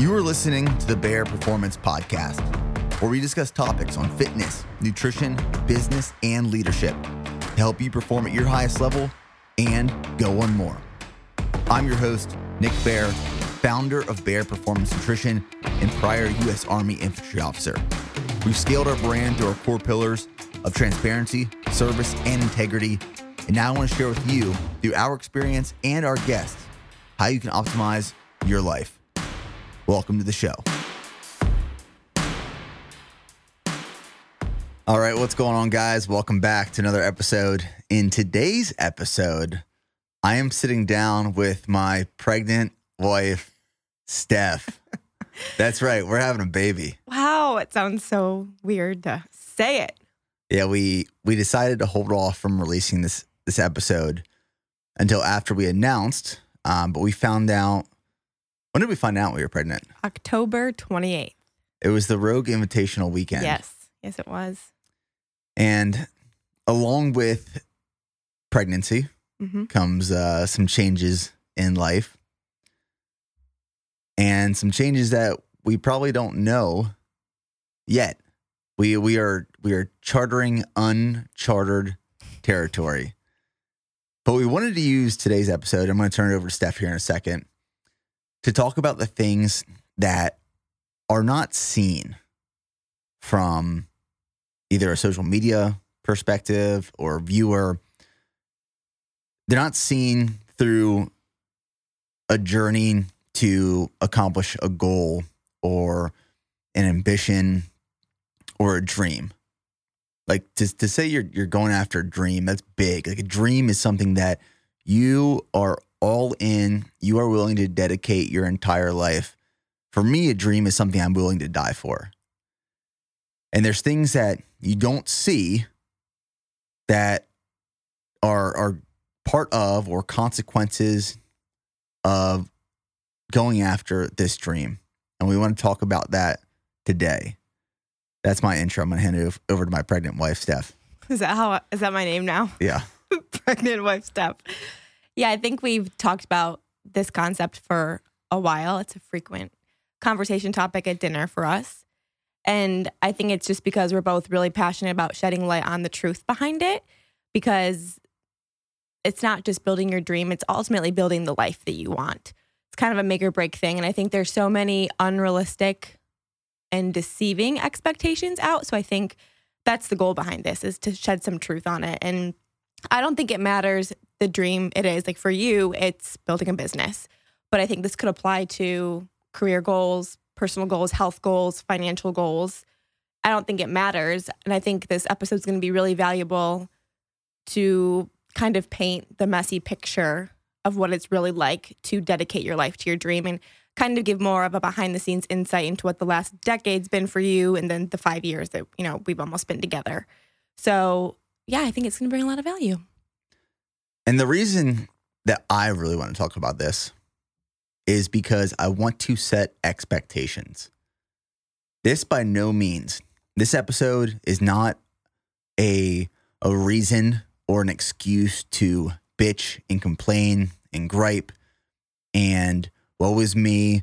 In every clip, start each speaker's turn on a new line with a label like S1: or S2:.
S1: You are listening to the Bare Performance Podcast, where we discuss topics on fitness, nutrition, business, and leadership to help you perform at your highest level and go on more. I'm your host, Nick Bare, founder of Bare Performance Nutrition and prior U.S. Army infantry officer. We've scaled our brand through our core pillars of transparency, service, and integrity. And now I want to share with you, through our experience and our guests, how you can optimize your life. Welcome to the show. All right, what's going on, guys? Welcome back to another episode. In today's episode, I am sitting down with my pregnant wife, Stef. That's right, we're having a baby.
S2: Wow, it sounds so weird to say it.
S1: Yeah, we we decided to hold off from releasing this this episode until after we announced, um, but we found out. When did we find out we were pregnant?
S2: October 28th.
S1: It was the Rogue Invitational weekend.
S2: Yes. Yes, it was.
S1: And along with pregnancy
S2: hmm
S1: comes uh, some changes in life and some changes that we probably don't know yet. We we are we are chartering unchartered territory. But we wanted to use today's episode. I'm going to turn it over to Stef here in a second to talk about the things that are not seen from either a social media perspective or viewer. They're not seen through a journey to accomplish a goal or an ambition or a dream. Like to, to say you're you're going after a dream, that's big. Like a dream is something that you are all in, you are willing to dedicate your entire life. For me, a dream is something I'm willing to die for. And there's things that you don't see that are are part of or consequences of going after this dream. And we want to talk about that today. That's my intro. I'm going to hand it over to my pregnant wife, Stef.
S2: Is that how is that my name now?
S1: Yeah.
S2: Pregnant wife Stef. Yeah, I think we've talked about this concept for a while. It's a frequent conversation topic at dinner for us. And I think it's just because we're both really passionate about shedding light on the truth behind it because it's not just building your dream, it's ultimately building the life that you want. It's kind of a make or break thing. And I think there's so many unrealistic and deceiving expectations out. So I think that's the goal behind this is to shed some truth on it. And I don't think it matters the dream it is. Like for you, it's building a business. But I think this could apply to career goals, personal goals, health goals, financial goals. I don't think it matters. And I think this episode is going to be really valuable to kind of paint the messy picture of what it's really like to dedicate your life to your dream and kind of give more of a behind the scenes insight into what the last decade's been for you and then the 5 years that, you know, we've almost been together. So, yeah, I think it's going to bring a lot of value.
S1: And the reason that I really want to talk about this is because I want to set expectations. This by no means, this episode is not a a reason or an excuse to bitch and complain and gripe and woe is me.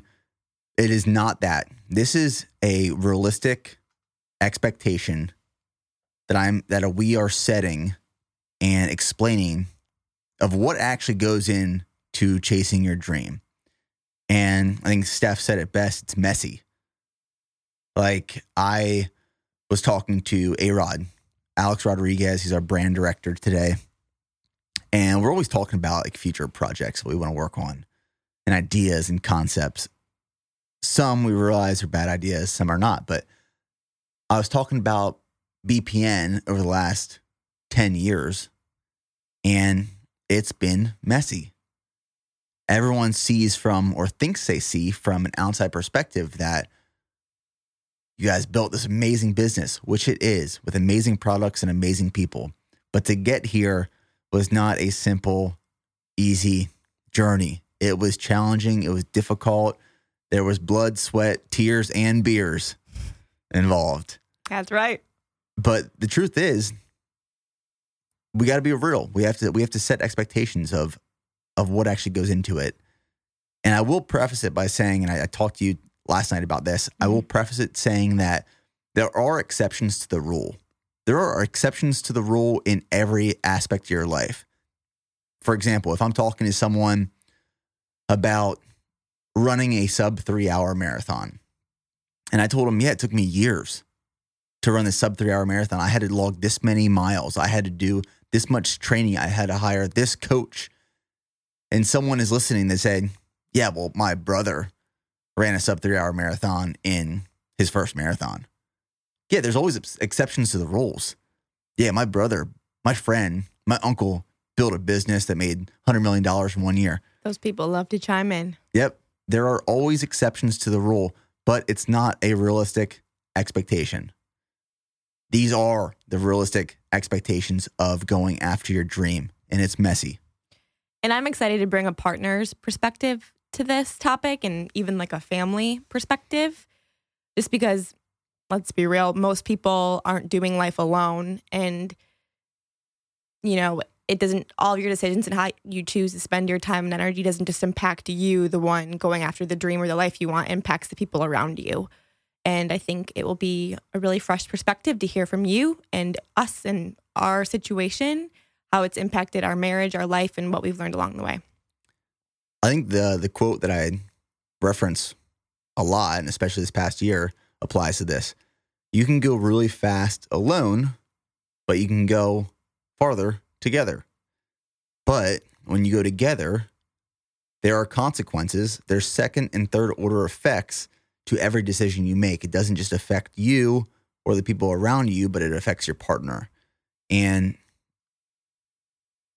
S1: It is not that. This is a realistic expectation that I'm that we are setting and explaining of what actually goes in to chasing your dream. And I think Stef said it best, it's messy. Like I was talking to A Rod, Alex Rodriguez, he's our brand director today. And we're always talking about like future projects we want to work on and ideas and concepts. Some we realize are bad ideas, some are not. But I was talking about BPN over the last 10 years, and it's been messy. Everyone sees from or thinks they see from an outside perspective that you guys built this amazing business, which it is, with amazing products and amazing people. But to get here was not a simple, easy journey. It was challenging, it was difficult. There was blood, sweat, tears, and beers involved.
S2: That's right.
S1: But the truth is, we got to be real. We have to we have to set expectations of of what actually goes into it. And I will preface it by saying, and I, I talked to you last night about this. I will mm-hmm. preface it saying that there are exceptions to the rule. There are exceptions to the rule in every aspect of your life. For example, if I'm talking to someone about running a sub three hour marathon, and I told them, yeah, it took me years to run the sub three hour marathon. I had to log this many miles. I had to do this much training. I had to hire this coach. And someone is listening that said, yeah, well, my brother ran a sub three hour marathon in his first marathon. Yeah, there's always exceptions to the rules. Yeah, my brother, my friend, my uncle built a business that made $100 million in one year.
S2: Those people love to chime in.
S1: Yep. There are always exceptions to the rule, but it's not a realistic expectation. These are the realistic expectations of going after your dream, and it's messy.
S2: And I'm excited to bring a partner's perspective to this topic and even like a family perspective, just because, let's be real, most people aren't doing life alone. And, you know, it doesn't, all of your decisions and how you choose to spend your time and energy doesn't just impact you, the one going after the dream or the life you want, impacts the people around you. And I think it will be a really fresh perspective to hear from you and us and our situation, how it's impacted our marriage, our life, and what we've learned along the way.
S1: I think the the quote that I reference a lot, and especially this past year, applies to this. You can go really fast alone, but you can go farther together. But when you go together, there are consequences. There's second and third order effects to every decision you make. It doesn't just affect you or the people around you, but it affects your partner. And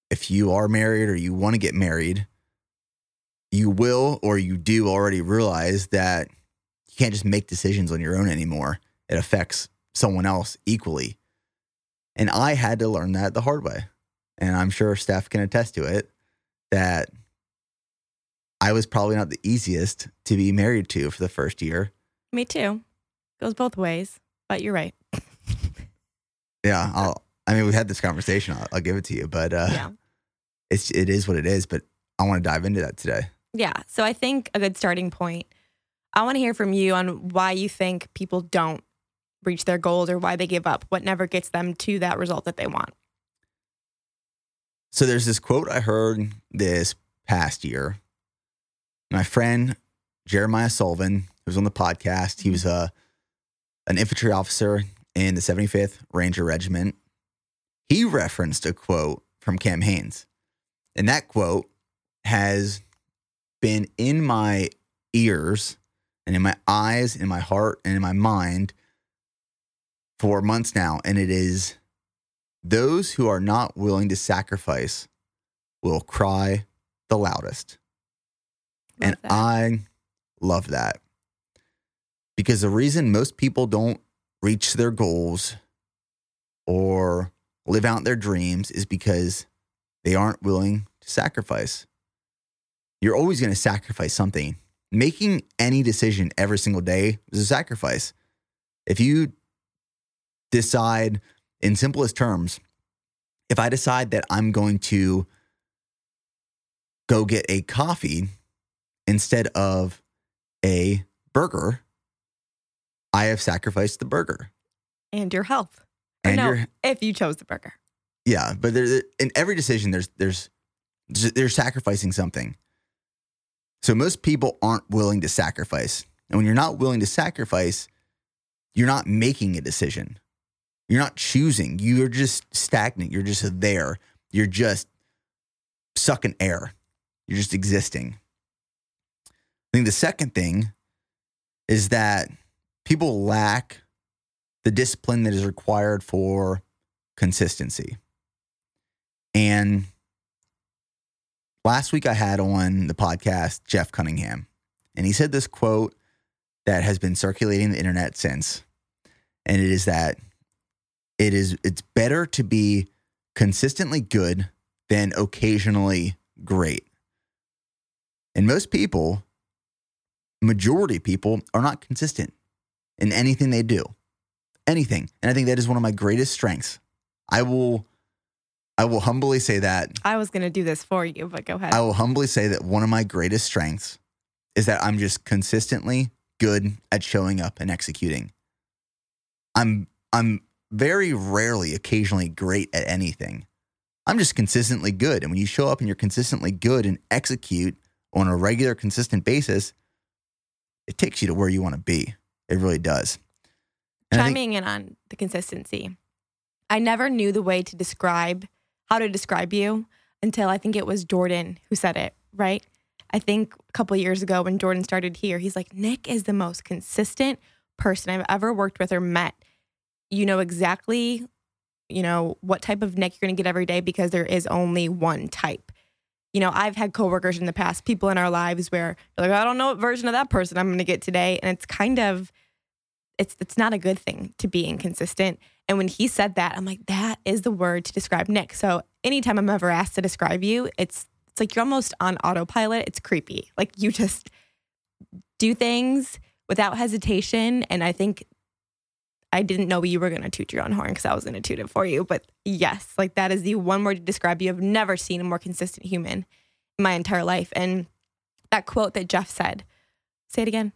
S1: if you are married or you want to get married, you will or you do already realize that you can't just make decisions on your own anymore. It affects someone else equally. And I had to learn that the hard way. And I'm sure Stef can attest to it that I was probably not the easiest to be married to for the first year.
S2: Me too. Goes both ways, but you're right.
S1: Yeah, I'll, I mean, we had this conversation. I'll, I'll give it to you, but uh,
S2: Yeah.
S1: it's it is what it is. But I want to dive into that today.
S2: Yeah. So I think a good starting point, I want to hear from you on why you think people don't reach their goals or why they give up, what never gets them to that result that they want.
S1: So there's this quote I heard this past year. My friend Jeremiah Sullivan, who was on the podcast, he was a an infantry officer in the 75th Ranger Regiment. He referenced a quote from Cam Hanes. And that quote has been in my ears and in my eyes, in my heart, and in my mind for months now. And it is those who are not willing to sacrifice will cry the loudest. And
S2: that.
S1: I love that because the reason most people don't reach their goals or live out their dreams is because they aren't willing to sacrifice. You're always going to sacrifice something. Making any decision every single day is a sacrifice. If you decide, in simplest terms, if I decide that I'm going to go get a coffee instead of a burger, I have sacrificed the burger.
S2: and your health.
S1: And
S2: no,
S1: your
S2: if you chose the burger.
S1: yeah, but there in every decision there's there's they're sacrificing something. So most people aren't willing to sacrifice. And when you're not willing to sacrifice, you're not making a decision. You're not choosing. You're just stagnant. You're just there. You're just sucking air. You're just existing. I think the second thing is that people lack the discipline that is required for consistency. And last week I had on the podcast Jeff Cunningham, and he said this quote that has been circulating the internet since. And it is that it is it's better to be consistently good than occasionally great. And most people, majority of people, are not consistent in anything they do. Anything. And I think that is one of my greatest strengths. I will I will humbly say that.
S2: I was going to do this for you, but go ahead.
S1: I will humbly say that one of my greatest strengths is that I'm just consistently good at showing up and executing. I'm I'm very rarely occasionally great at anything. I'm just consistently good. And when you show up and you're consistently good and execute on a regular consistent basis, it takes you to where you want to be. It really does. And I think-
S2: Chiming in on the consistency. I never knew the way to describe how to describe you until I think it was Jordan who said it, right? I think a couple years ago when Jordan started here, he's like, Nick is the most consistent person I've ever worked with or met. You know exactly, you know, what type of Nick you're going to get every day because there is only one type. You know, I've had coworkers in the past, people in our lives where like, I don't know what version of that person I'm going to get today. And it's kind of, it's it's not a good thing to be inconsistent. And when he said that, I'm like, that is the word to describe Nick. So anytime I'm ever asked to describe you, it's it's like you're almost on autopilot. It's creepy. Like you just do things without hesitation. And I think I didn't know you were going to toot your own horn because I was going to toot it for you. But yes, like that is the one word to describe you. I've never seen a more consistent human in my entire life. And that quote that Jeff said, say it again.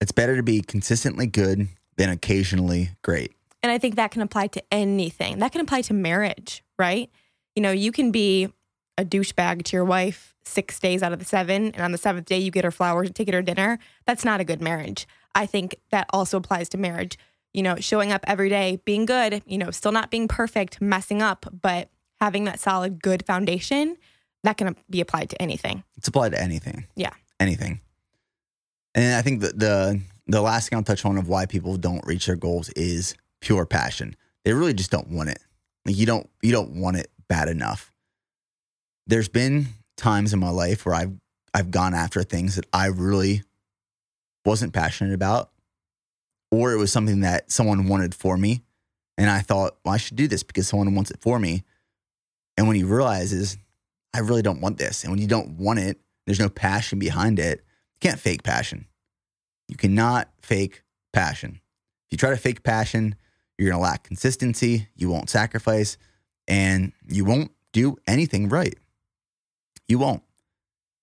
S1: it's better to be consistently good than occasionally great.
S2: And I think that can apply to anything. That can apply to marriage, right? You know, you can be a douchebag to your wife six days out of the seven, and on the seventh day, you get her flowers and take her to dinner. That's not a good marriage. I think that also applies to marriage. You know, showing up every day, being good, you know, still not being perfect, messing up, but having that solid, good foundation that can be applied to anything.
S1: It's applied to anything.
S2: Yeah.
S1: Anything. And I think the the the last thing I'll touch on of why people don't reach their goals is pure passion. They really just don't want it. Like you don't you don't want it bad enough. There's been times in my life where I've I've gone after things that I really wasn't passionate about, or it was something that someone wanted for me, and I thought, well, I should do this because someone wants it for me. And when you realize is, I really don't want this, and when you don't want it, there's no passion behind it. You can't fake passion. You cannot fake passion. If you try to fake passion, you're gonna lack consistency. You won't sacrifice, and you won't do anything right. You won't.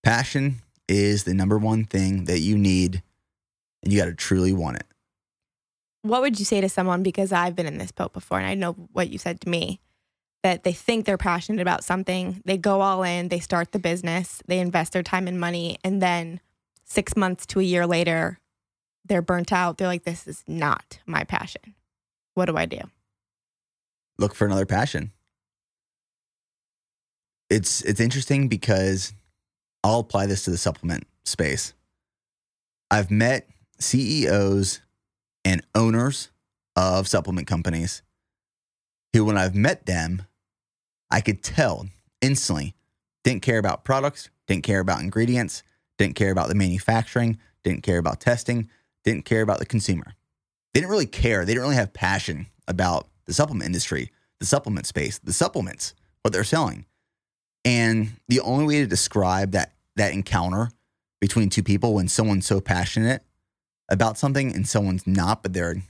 S1: Passion is the number one thing that you need, and you got to truly want it.
S2: What would you say to someone because I've been in this boat before and I know what you said to me that they think they're passionate about something, they go all in, they start the business, they invest their time and money and then 6 months to a year later they're burnt out. They're like this is not my passion. What do I do?
S1: Look for another passion. It's it's interesting because I'll apply this to the supplement space. I've met CEOs and owners of supplement companies who, when I've met them, I could tell instantly didn't care about products, didn't care about ingredients, didn't care about the manufacturing, didn't care about testing, didn't care about the consumer. They didn't really care. They didn't really have passion about the supplement industry, the supplement space, the supplements, what they're selling. And the only way to describe that that encounter between two people when someone's so passionate about something and someone's not, but they're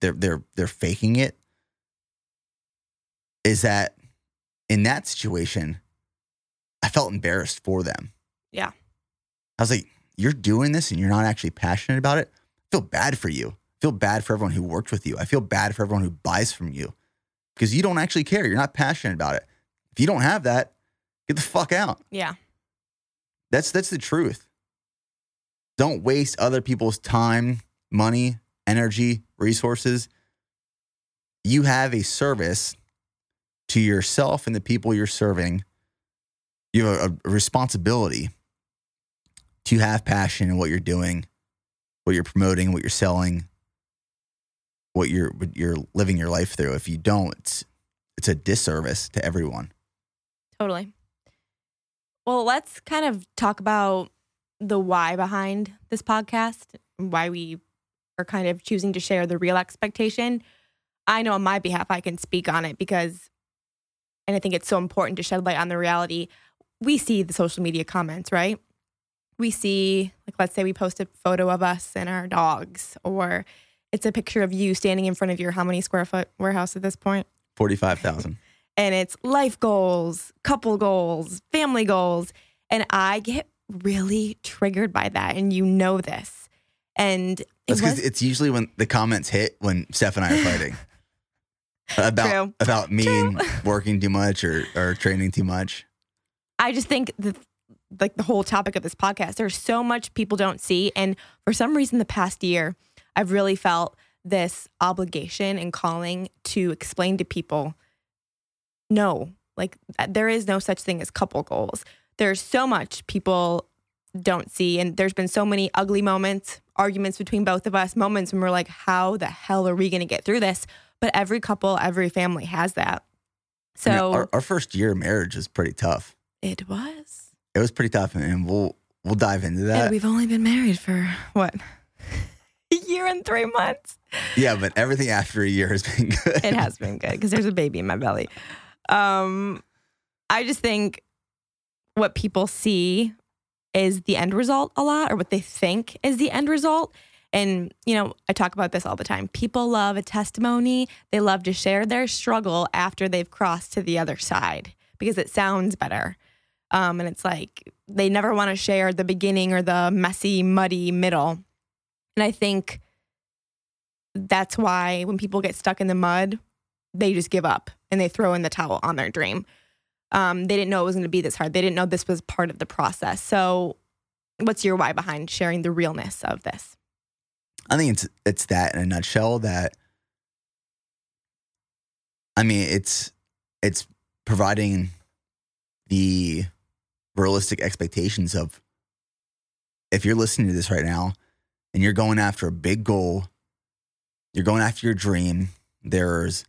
S1: they're they're they're faking it, is that in that situation, I felt embarrassed for them.
S2: Yeah.
S1: I was like, you're doing this and you're not actually passionate about it. I feel bad for you. I feel bad for everyone who worked with you. I feel bad for everyone who buys from you because you don't actually care. You're not passionate about it. If you don't have that, get the fuck out.
S2: Yeah.
S1: That's that's the truth. Don't waste other people's time, money, energy, resources. You have a service to yourself and the people you're serving. You have a, responsibility to have passion in what you're doing, what you're promoting, what you're selling, what you're what you're living your life through. If you don't, it's, it's a disservice to everyone.
S2: Totally. Well, let's kind of talk about the why behind this podcast, why we are kind of choosing to share the real expectation. I know on my behalf, I can speak on it because, and I think it's so important to shed light on the reality. We see the social media comments, right? We see, like, let's say we post a photo of us and our dogs, or it's a picture of you standing in front of your how many square foot warehouse at this point?
S1: 45,000.
S2: and it's life goals, couple goals, family goals. And I get really triggered by that. And you know this. And it
S1: because it's usually when the comments hit when Stef and I are fighting about
S2: True.
S1: about me
S2: True.
S1: working too much or or training too much.
S2: I just think the like the whole topic of this podcast, there's so much people don't see. And for some reason the past year, I've really felt this obligation and calling to explain to people no, like uh, there is no such thing as couple goals. There's so much people don't see. And there's been so many ugly moments, arguments between both of us, moments when we're like, how the hell are we going to get through this? But every couple, every family has that. So
S1: I mean, our, our first year of marriage was pretty tough.
S2: it was.
S1: It was pretty tough, and we'll we'll dive into
S2: And
S1: that.
S2: we've only been married for what? A year and three months.
S1: Yeah, but everything after a year has been good.
S2: It has been good because there's a baby in my belly. Um, I just think what people see is the end result a lot, or what they think is the end result. And, you know, I talk about this all the time. People love a testimony. They love to share their struggle after they've crossed to the other side because it sounds better. Um, and it's like they never want to share the beginning or the messy, muddy middle. And I think that's why when people get stuck in the mud, they just give up and they throw in the towel on their dream. Um, they didn't know it was going to be this hard. They didn't know this was part of the process. So, what's your why behind sharing the realness of this?
S1: I think it's it's that in a nutshell. That I mean, it's it's providing the realistic expectations of if you're listening to this right now and you're going after a big goal, you're going after your dream. There's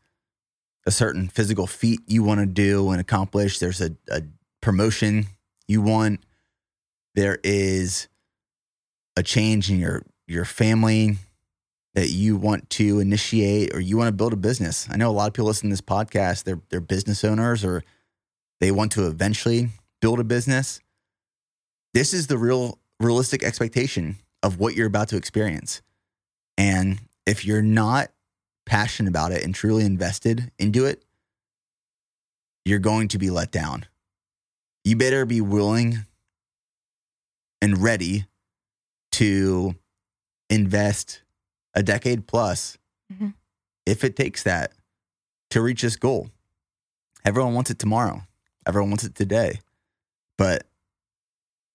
S1: a certain physical feat you want to do and accomplish. There's a, a promotion you want. There is a change in your your family that you want to initiate or you want to build a business. I know a lot of people listen to this podcast, they're they're business owners or they want to eventually build a business. This is the real realistic expectation of what you're about to experience. And if you're not passionate about it and truly invested into it, you're going to be let down. You better be willing and ready to invest a decade plus
S2: Mhm.
S1: if it takes that to reach this goal. Everyone wants it tomorrow. Everyone wants it today. But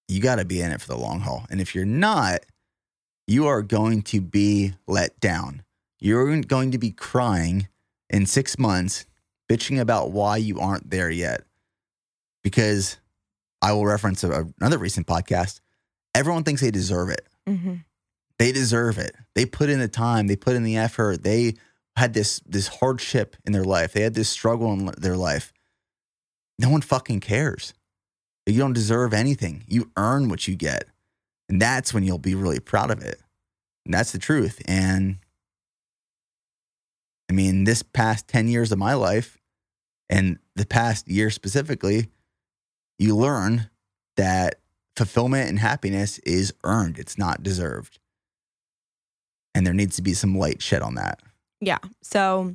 S1: you got to be in it for the long haul. And if you're not, you are going to be let down. You're going to be crying in six months, bitching about why you aren't there yet. Because I will reference a, another recent podcast. Everyone thinks they deserve it
S2: Mm-hmm.
S1: they deserve it. They put in the time, they put in the effort. They had this this hardship in their life. They had this struggle in their life. No one fucking cares. You don't deserve anything. You earn what you get. And that's when you'll be really proud of it. And that's the truth. And I mean, this past 10 years of my life and the past year specifically, you learn that fulfillment and happiness is earned, it's not deserved. And there needs to be some light shed on that.
S2: Yeah. So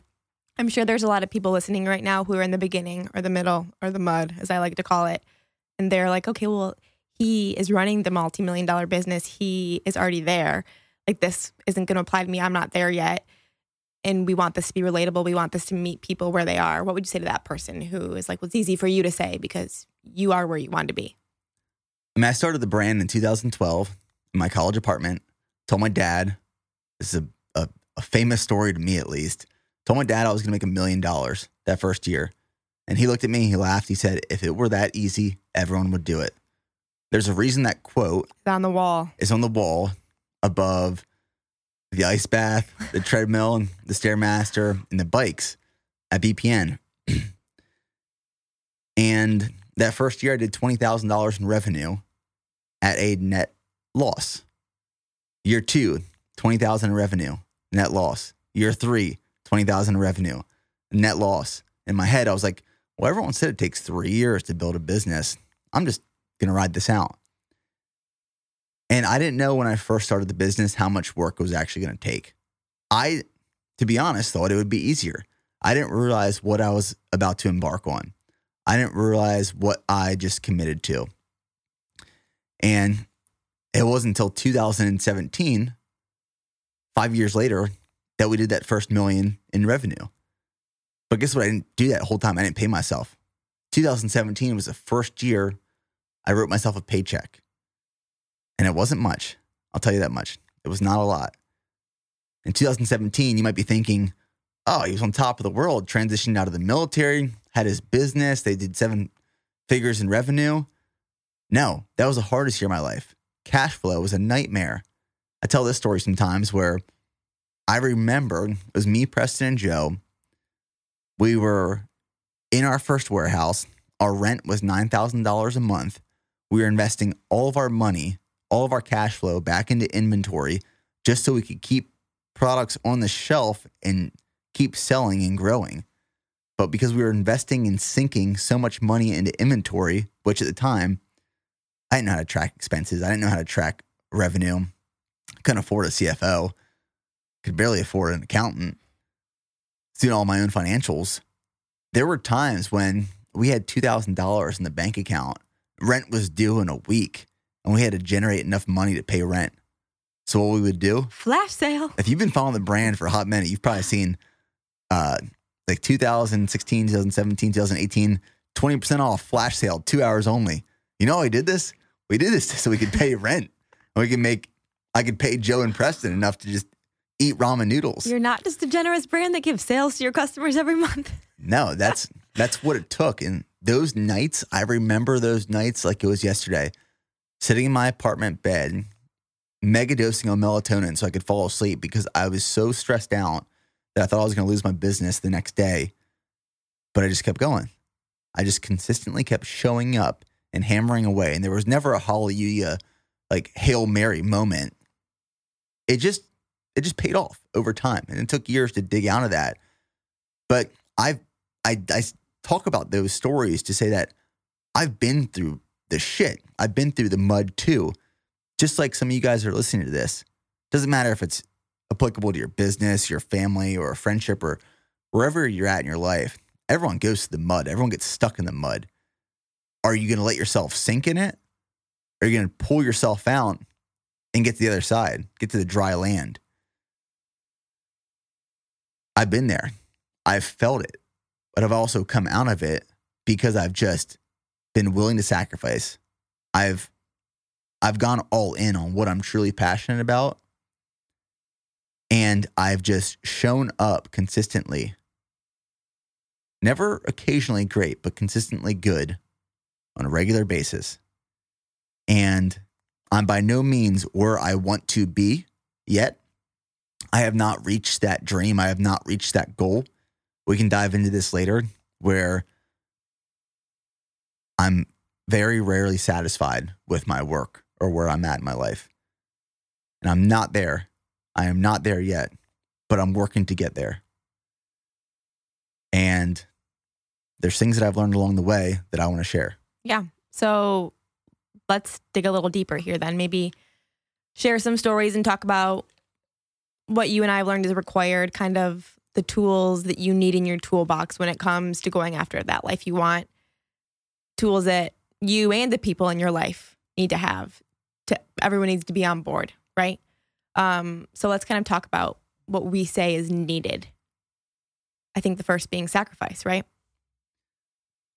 S2: I'm sure there's a lot of people listening right now who are in the beginning or the middle or the mud, as I like to call it. And they're like, okay, well, he is running the multi million dollar business. He is already there. Like, this isn't going to apply to me. I'm not there yet. And we want this to be relatable. We want this to meet people where they are. What would you say to that person who is like, well, it's easy for you to say because you are where you want to be?
S1: I mean, I started the brand in 2012 in my college apartment. Told my dad, this is a, a, a famous story to me at least. Told my dad I was going to make a million dollars that first year. And he looked at me, he laughed. He said, if it were that easy, everyone would do it. There's a reason that quote
S2: It's on the wall.
S1: is on the wall above the ice bath, the treadmill, and the Stairmaster, and the bikes at BPN. and that first year, I did $20,000 in revenue at a net loss. Year two, 20,000 in revenue, net loss. Year three, 20,000 in revenue, net loss. In my head, I was like, well, everyone said it takes three years to build a business. I'm just to ride this out. And I didn't know when I first started the business how much work it was actually going to take. I, to be honest, thought it would be easier. I didn't realize what I was about to embark on. I didn't realize what I just committed to. And it wasn't until 2017 five years later that we did that first million in revenue. But guess what? I didn't do that whole time. I didn't pay myself. 2017 was the first year I wrote myself a paycheck. And it wasn't much. I'll tell you that much. It was not a lot. In 2017, you might be thinking, oh, he was on top of the world, transitioned out of the military, had his business, they did seven figures in revenue. No, that was the hardest year of my life. Cash flow was a nightmare. I tell this story sometimes where I remember it was me, Preston, and Joe. We were in our first warehouse. Our rent was $9,000 a month. We were investing all of our money, all of our cash flow back into inventory just so we could keep products on the shelf and keep selling and growing. But because we were investing and sinking so much money into inventory, which at the time, I didn't know how to track expenses. I didn't know how to track revenue. Couldn't afford a CFO. Could barely afford an accountant. Doing all my own financials. There were times when we had $2,000 in the bank account. Rent was due in a week, and we had to generate enough money to pay rent. So what we would do,
S2: Flash sale.
S1: if you've been following the brand for a hot minute, you've probably seen uh like 2016, 2017, 2018, 20% off flash sale, two hours only. You know how we did this? We did this so we could pay rent. And we could make I could pay Joe and Preston enough to just eat ramen noodles.
S2: You're not just a generous brand that gives sales to your customers every month.
S1: No, that's that's what it took. And those nights, I remember those nights like it was yesterday. Sitting in my apartment bed, mega dosing on melatonin so I could fall asleep because I was so stressed out that I thought I was going to lose my business the next day. But I just kept going. I just consistently kept showing up and hammering away. And there was never a hallelujah, like Hail Mary moment. It just it just paid off over time. And it took years to dig out of that. But I've I, I talk about those stories to say that I've been through the shit. I've been through the mud too. Just like some of you guys are listening to this. Doesn't matter if it's applicable to your business, your family, or a friendship, or wherever you're at in your life. Everyone goes to the mud. Everyone gets stuck in the mud. Are you going to let yourself sink in it? Are you going to pull yourself out and get to the other side, get to the dry land? I've been there. I've felt it but I've also come out of it because I've just been willing to sacrifice. I've I've gone all in on what I'm truly passionate about. And I've just shown up consistently. Never occasionally great, but consistently good on a regular basis. And I'm by no means where I want to be yet. I have not reached that dream. I have not reached that goal we can dive into this later where I'm very rarely satisfied with my work or where I'm at in my life. And I'm not there. I am not there yet, but I'm working to get there. And there's things that I've learned along the way that I want to share.
S2: Yeah. So let's dig a little deeper here then. Maybe share some stories and talk about what you and I have learned is required kind of the tools that you need in your toolbox when it comes to going after that life you want. Tools that you and the people in your life need to have. To everyone needs to be on board, right? Um, so let's kind of talk about what we say is needed. I think the first being sacrifice, right?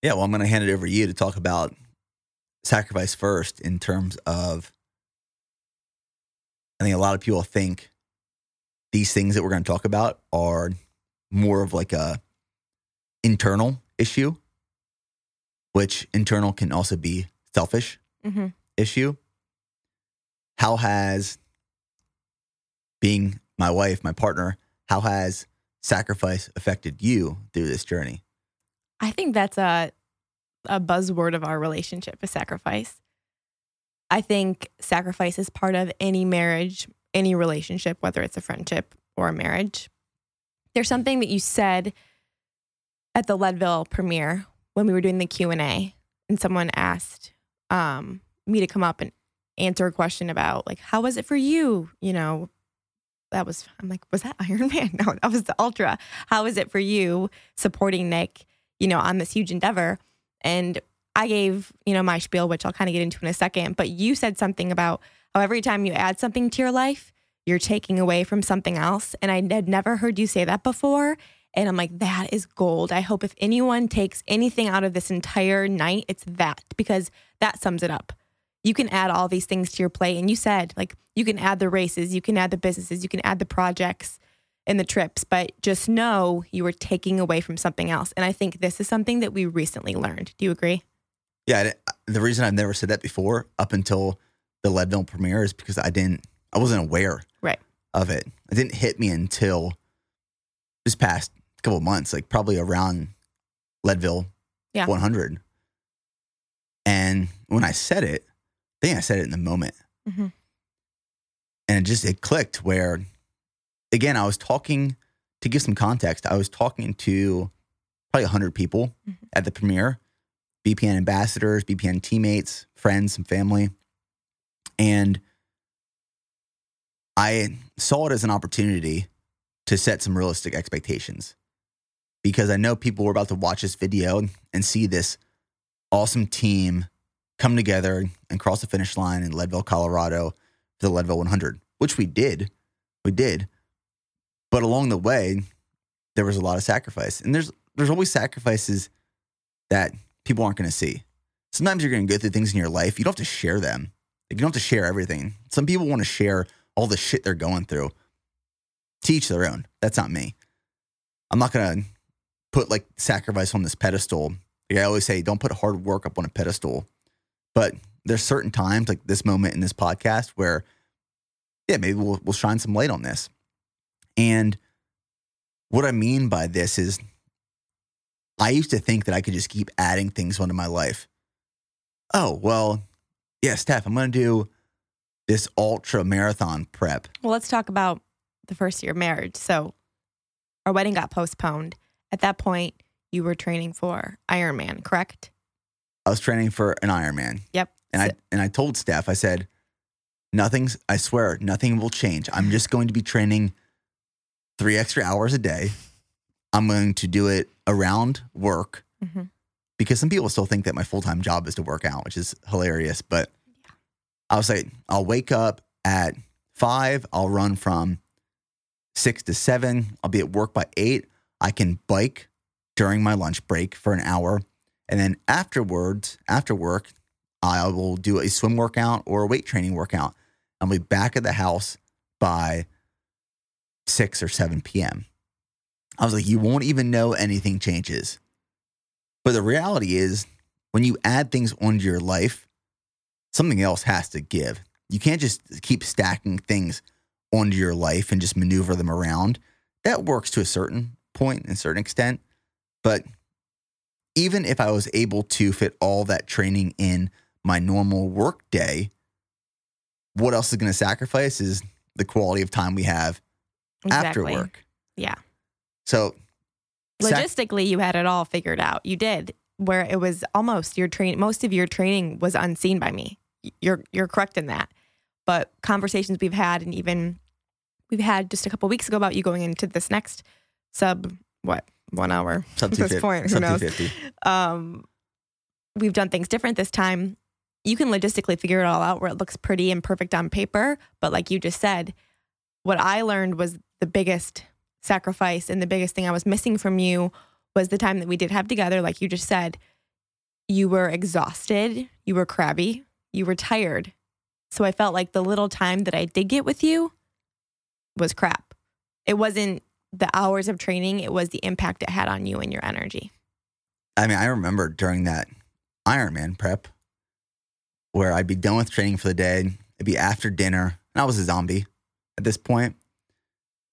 S1: Yeah, well, I'm going to hand it over to you to talk about sacrifice first in terms of. I think a lot of people think these things that we're going to talk about are more of like a internal issue, which internal can also be selfish
S2: Mm-hmm.
S1: issue. How has being my wife, my partner, how has sacrifice affected you through this journey?
S2: I think that's a a buzzword of our relationship is sacrifice. I think sacrifice is part of any marriage, any relationship, whether it's a friendship or a marriage. There's something that you said at the Leadville premiere when we were doing the Q&A and someone asked um, me to come up and answer a question about like how was it for you, you know, that was I'm like was that Iron Man? No, that was the Ultra. How is it for you supporting Nick, you know, on this huge endeavor? And I gave, you know, my spiel which I'll kind of get into in a second, but you said something about how every time you add something to your life, you're taking away from something else. And I had never heard you say that before. And I'm like, that is gold. I hope if anyone takes anything out of this entire night, it's that because that sums it up. You can add all these things to your plate. And you said, like, you can add the races, you can add the businesses, you can add the projects and the trips, but just know you were taking away from something else. And I think this is something that we recently learned. Do you agree?
S1: Yeah, uh, the reason I've never said that before up until the Leadville premiere is because I didn't, I wasn't aware
S2: right.
S1: of it. It didn't hit me until this past couple months, like probably around Leadville
S2: Yeah.
S1: 100. And when I said it, I think I said it in the moment.
S2: Mhm.
S1: And it just, it clicked where, again, I was talking, to give some context, I was talking to probably 100 people
S2: Mhm.
S1: at the premiere, BPN ambassadors, BPN teammates, friends, and family. And I saw it as an opportunity to set some realistic expectations because I know people were about to watch this video and see this awesome team come together and cross the finish line in Leadville, Colorado for the Leadville 100, which we did. We did. But along the way, there was a lot of sacrifice. And there's there's always sacrifices that people aren't going to see. Sometimes you're going to go through things in your life. You don't have to share them. Like, you don't have to share everything. Some people want to share all the shit they're going through. Teach their own. That's not me. I'm not going to put like sacrifice on this pedestal. Like I always say, don't put hard work up on a pedestal. But there's certain times, like this moment in this podcast, where yeah, maybe we'll we'll shine some light on this. And what I mean by this is I used to think that I could just keep adding things onto my life. Oh, well, yeah, Stef, I'm going to do this ultra marathon prep.
S2: Well, let's talk about the first year of marriage. So, our wedding got postponed. At that point, you were training for Ironman, correct?
S1: I was training for an Ironman.
S2: Yep.
S1: And I and I told Stef, I said, nothing's I swear, nothing will change. I'm just going to be training three extra hours a day. I'm going to do it around work
S2: Mhm.
S1: because some people still think that my full time job is to work out, which is hilarious. But I was like, I'll wake up at five, I'll run from six to seven, I'll be at work by eight. I can bike during my lunch break for an hour. And then afterwards, after work, I will do a swim workout or a weight training workout. I'll be back at the house by 6 or 7 p.m. I was like, you won't even know anything changes. But the reality is, when you add things onto your life, something else has to give. You can't just keep stacking things onto your life and just maneuver them around. That works to a certain point and a certain extent. But even if I was able to fit all that training in my normal work day, what else is going to sacrifice is the quality of time we have after work.
S2: Yeah.
S1: So, sac-
S2: Logistically, you had it all figured out. You did, where it was almost your train. Most of your training was unseen by me. You're you're correct in that. But conversations we've had, and even we've had just a couple weeks ago about you going into this next sub what one hour
S1: sub
S2: at this
S1: 250
S2: point. Who
S1: sub
S2: knows?
S1: 250.
S2: um, we've done things different this time. You can logistically figure it all out where it looks pretty and perfect on paper. But like you just said, what I learned was the biggest sacrifice and the biggest thing I was missing from you was the time that we did have together. Like you just said, you were exhausted, you were crabby, you were tired. So I felt like the little time that I did get with you was crap. It wasn't the hours of training, it was the impact it had on you and your energy.
S1: I mean, I remember during that Ironman prep where I'd be done with training for the day. It'd be after dinner, and I was a zombie at this point.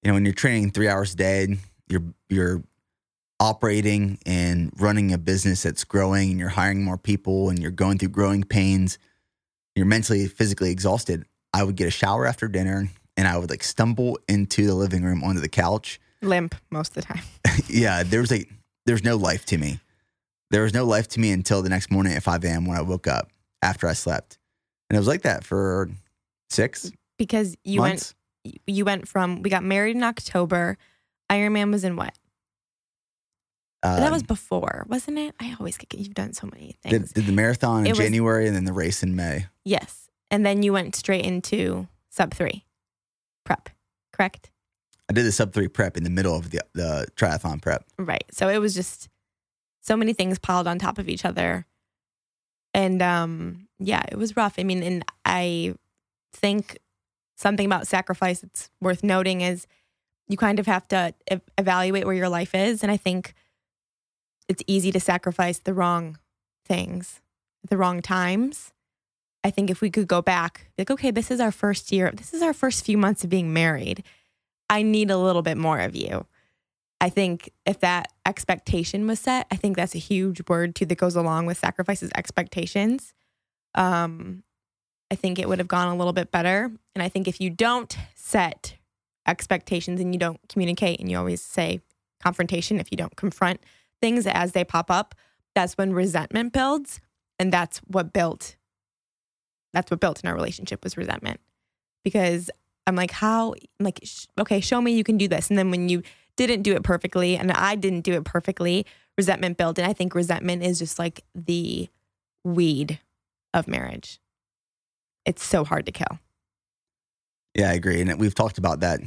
S1: You know, when you're training three hours a day, you're you're operating and running a business that's growing, and you're hiring more people, and you're going through growing pains. You're mentally, physically exhausted. I would get a shower after dinner, and I would like stumble into the living room onto the couch
S2: Limp most of the time.
S1: yeah, there was a there's no life to me. There was no life to me until the next morning at 5 a.m. when I woke up after I slept. And it was like that for six
S2: because you
S1: months.
S2: went you went from we got married in October. Ironman was in what?
S1: Uh,
S2: that was before, wasn't it? I always get you've done so many things.
S1: did the marathon in
S2: It was-
S1: January and then the race in May.
S2: yes, and then you went straight into sub three. prep, correct?
S1: I did the sub three prep in the middle of the the triathlon prep.
S2: Right. So it was just so many things piled on top of each other. And um yeah, it was rough. I mean, and I think something about sacrifice that's worth noting is you kind of have to e- evaluate where your life is and I think it's easy to sacrifice the wrong things at the wrong times. I think if we could go back, like, okay, this is our first year, this is our first few months of being married. I need a little bit more of you. I think if that expectation was set, I think that's a huge word too that goes along with sacrifices expectations. Um, I think it would have gone a little bit better. And I think if you don't set expectations and you don't communicate and you always say confrontation, if you don't confront things as they pop up, that's when resentment builds. And that's what built that's what built in our relationship was resentment. Because I'm like, how I'm like, sh- okay, show me you can do this. And then when you didn't do it perfectly and I didn't do it perfectly, resentment built. And I think resentment is just like the weed of marriage. It's so hard to kill.
S1: Yeah, I agree. And we've talked about that.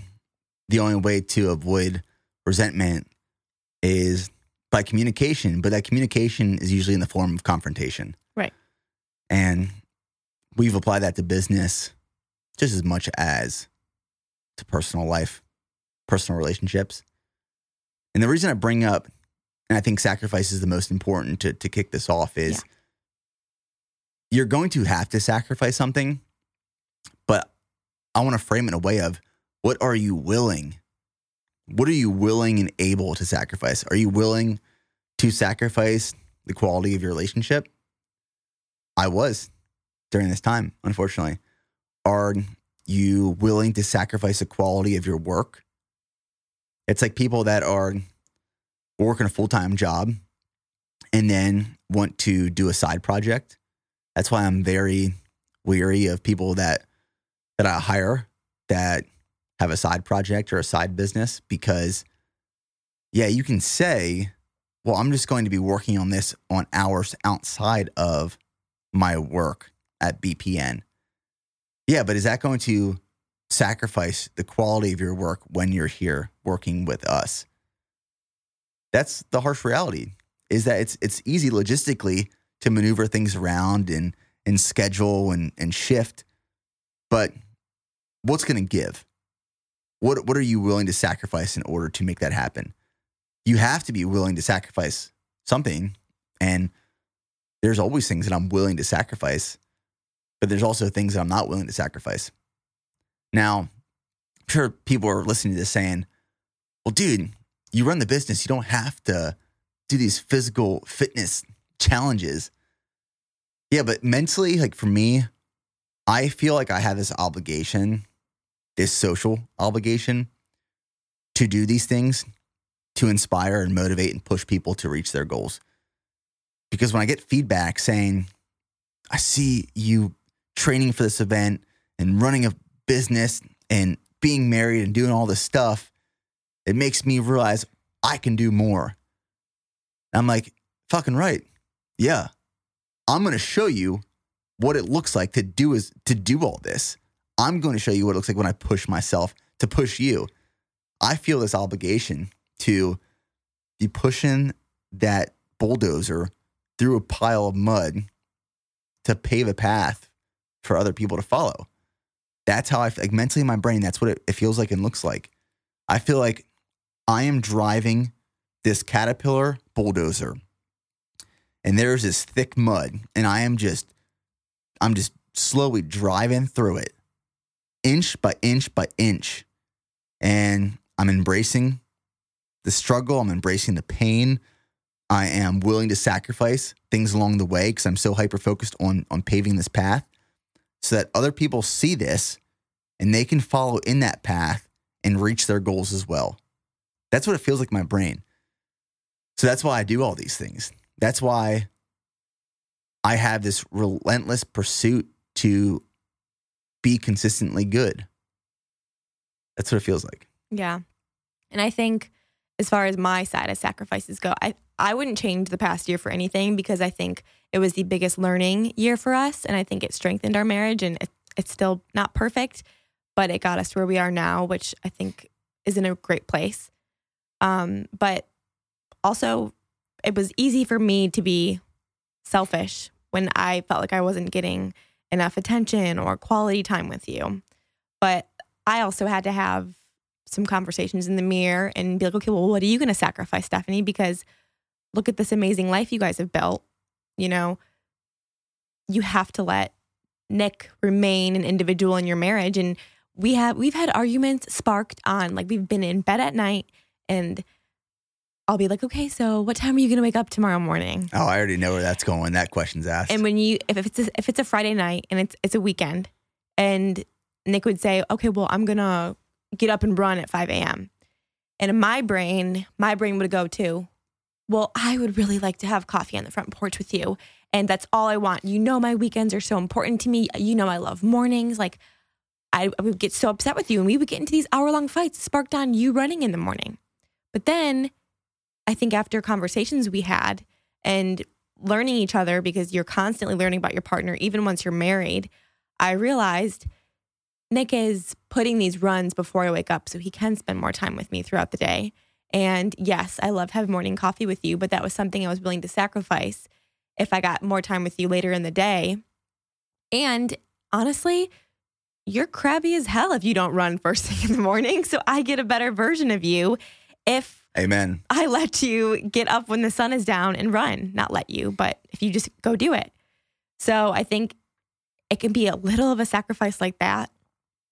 S1: The only way to avoid resentment is by communication, but that communication is usually in the form of confrontation.
S2: Right.
S1: And we've applied that to business just as much as to personal life, personal relationships. And the reason I bring up, and I think sacrifice is the most important to, to kick this off, is
S2: Yeah.
S1: you're going to have to sacrifice something, but I want to frame it in a way of what are you willing? What are you willing and able to sacrifice? Are you willing to sacrifice the quality of your relationship? I was during this time, unfortunately. Are you willing to sacrifice the quality of your work? It's like people that are working a full time job and then want to do a side project. That's why I'm very weary of people that that I hire that have a side project or a side business because yeah, you can say, well, I'm just going to be working on this on hours outside of my work at BPN. Yeah, but is that going to sacrifice the quality of your work when you're here working with us? That's the harsh reality. Is that it's it's easy logistically to maneuver things around and and schedule and and shift, but what's going to give? What what are you willing to sacrifice in order to make that happen? You have to be willing to sacrifice something, and there's always things that I'm willing to sacrifice, but there's also things that I'm not willing to sacrifice. Now, I'm sure people are listening to this saying, "Well, dude, you run the business. You don't have to do these physical fitness challenges." Yeah, but mentally, like for me, I feel like I have this obligation, this social obligation to do these things to inspire and motivate and push people to reach their goals. Because when I get feedback saying, I see you training for this event and running a business and being married and doing all this stuff, it makes me realize I can do more. I'm like, fucking right. Yeah. I'm going to show you what it looks like to do is to do all this. I'm going to show you what it looks like when I push myself to push you. I feel this obligation to be pushing that bulldozer through a pile of mud to pave a path for other people to follow. That's how I like mentally in my brain. That's what it, it feels like and looks like. I feel like I am driving this caterpillar bulldozer and there's this thick mud and I am just I'm just slowly driving through it inch by inch by inch and I'm embracing the struggle, I'm embracing the pain. I am willing to sacrifice things along the way because I'm so hyper focused on on paving this path so that other people see this and they can follow in that path and reach their goals as well. That's what it feels like my brain. So that's why I do all these things. That's why I have this relentless pursuit to be consistently good. That's what it feels like.
S2: Yeah. And I think as far as my side of sacrifices go, I, I wouldn't change the past year for anything because I think it was the biggest learning year for us. And I think it strengthened our marriage and it, it's still not perfect, but it got us where we are now, which I think is in a great place. Um, but also, it was easy for me to be selfish when I felt like I wasn't getting enough attention or quality time with you. But I also had to have some conversations in the mirror and be like, okay, well, what are you going to sacrifice, Stefany? Because look at this amazing life you guys have built. You know, you have to let Nick remain an individual in your marriage. And we have we've had arguments sparked on like we've been in bed at night and I'll be like, okay, so what time are you going to wake up tomorrow morning?
S1: Oh, I already know where that's going. That question's asked.
S2: And when you, if it's a, if it's a Friday night and it's it's a weekend, and Nick would say, okay, well, I'm gonna get up and run at 5 a.m. And in my brain, my brain would go to, well, I would really like to have coffee on the front porch with you, and that's all I want. You know, my weekends are so important to me. You know, I love mornings. Like, I, I would get so upset with you, and we would get into these hour long fights sparked on you running in the morning. But then I think after conversations we had and learning each other because you're constantly learning about your partner, even once you're married, I realized Nick is putting these runs before I wake up so he can spend more time with me throughout the day. And yes, I love having morning coffee with you, but that was something I was willing to sacrifice if I got more time with you later in the day. And honestly, you're crabby as hell if you don't run first thing in the morning. So I get a better version of you if
S1: Amen.
S2: I let you get up when the sun is down and run. Not let you, but if you just go do it. So I think it can be a little of a sacrifice like that,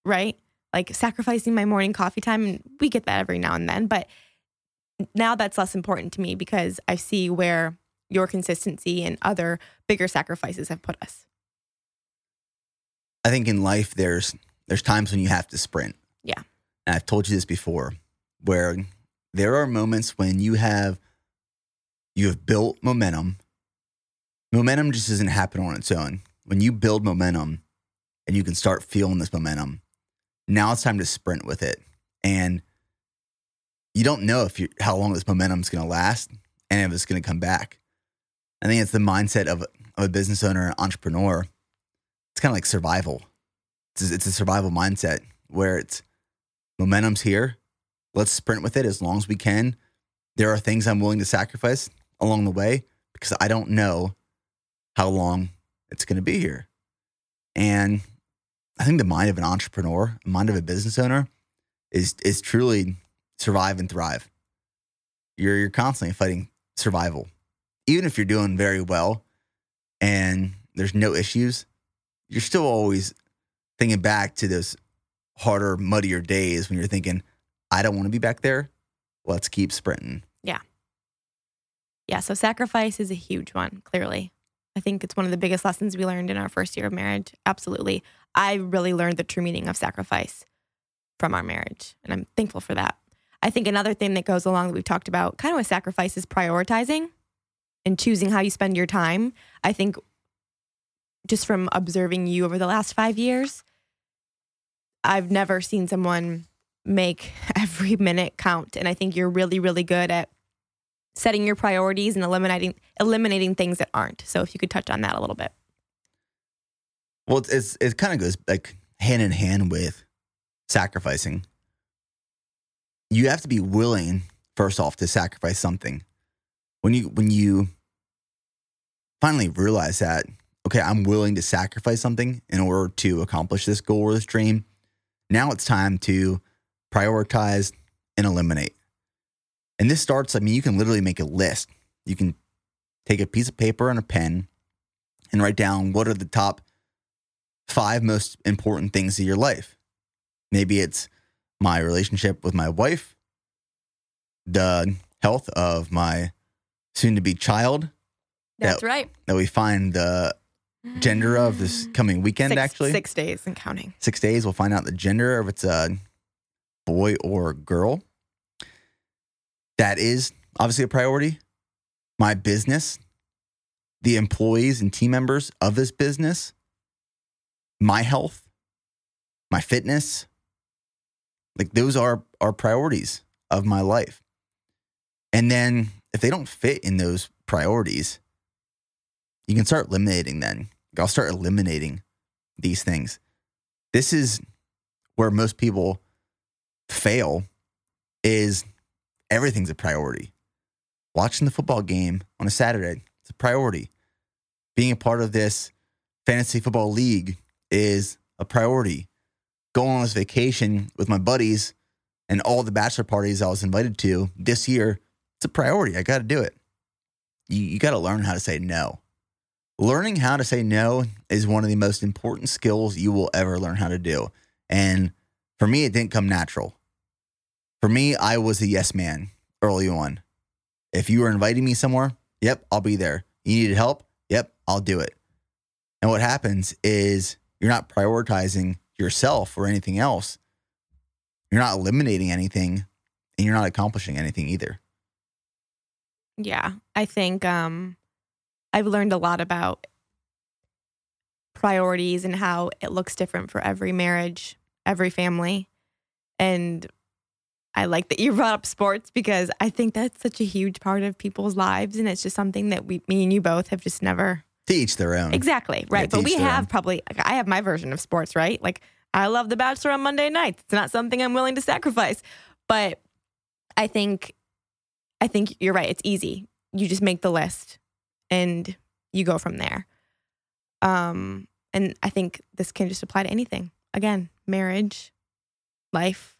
S2: right? Like sacrificing my morning coffee time. And we get that every now and then. But now that's less important to me because I see where your consistency and other bigger sacrifices have put us.
S1: I think in life there's there's times when you have to sprint.
S2: Yeah.
S1: And I've told you this before, where there are moments when you have you have built momentum. Momentum just doesn't happen on its own. When you build momentum and you can start feeling this momentum, now it's time to sprint with it. And you don't know if you how long this momentum is going to last and if it's going to come back. I think it's the mindset of, of a business owner and entrepreneur. It's kind of like survival. It's, it's a survival mindset where it's momentum's here let's sprint with it as long as we can. There are things I'm willing to sacrifice along the way because I don't know how long it's going to be here. And I think the mind of an entrepreneur, mind of a business owner is is truly survive and thrive. You're you're constantly fighting survival. Even if you're doing very well and there's no issues, you're still always thinking back to those harder, muddier days when you're thinking, I don't want to be back there. Let's keep sprinting.
S2: Yeah. Yeah. So sacrifice is a huge one, clearly. I think it's one of the biggest lessons we learned in our first year of marriage. Absolutely. I really learned the true meaning of sacrifice from our marriage, and I'm thankful for that. I think another thing that goes along that we've talked about kind of with sacrifice is prioritizing and choosing how you spend your time. I think just from observing you over the last five years, I've never seen someone make every minute count. And I think you're really, really good at setting your priorities and eliminating eliminating things that aren't. So if you could touch on that a little bit.
S1: Well, it's, it kind of goes like hand in hand with sacrificing. You have to be willing, first off, to sacrifice something. When you when you finally realize that, okay, I'm willing to sacrifice something in order to accomplish this goal or this dream. Now it's time to prioritize, and eliminate. And this starts, I mean, you can literally make a list. You can take a piece of paper and a pen and write down what are the top five most important things in your life. Maybe it's my relationship with my wife, the health of my soon to be child.
S2: That's that, right.
S1: That we find the gender of this mm. coming weekend,
S2: six,
S1: actually.
S2: Six days and counting.
S1: Six days. We'll find out the gender of it's a boy or girl. That is obviously a priority. My business, the employees and team members of this business, my health, my fitness. Like those are our priorities of my life. And then if they don't fit in those priorities, you can start eliminating then. I'll start eliminating these things. This is where most people fail is everything's a priority. Watching the football game on a Saturday, it's a priority. Being a part of this fantasy football league is a priority. Going on this vacation with my buddies and all the bachelor parties I was invited to this year, it's a priority. I got to do it. You, you got to learn how to say no. Learning how to say no is one of the most important skills you will ever learn how to do. And for me, it didn't come natural. For me, I was a yes man early on. If you were inviting me somewhere, yep, I'll be there. You needed help? Yep, I'll do it. And what happens is you're not prioritizing yourself or anything else. You're not eliminating anything and you're not accomplishing anything either.
S2: Yeah. I think um I've learned a lot about priorities and how it looks different for every marriage, every family. And I like that you brought up sports because I think that's such a huge part of people's lives and it's just something that we me and you both have just never
S1: To each their own.
S2: Exactly, right.
S1: to
S2: but we have
S1: own.
S2: probably like, I have my version of sports, right? Like I love The Bachelor on Monday nights. It's not something I'm willing to sacrifice. But I think I think you're right. It's easy. You just make the list and you go from there. Um and I think this can just apply to anything. Again, marriage, life,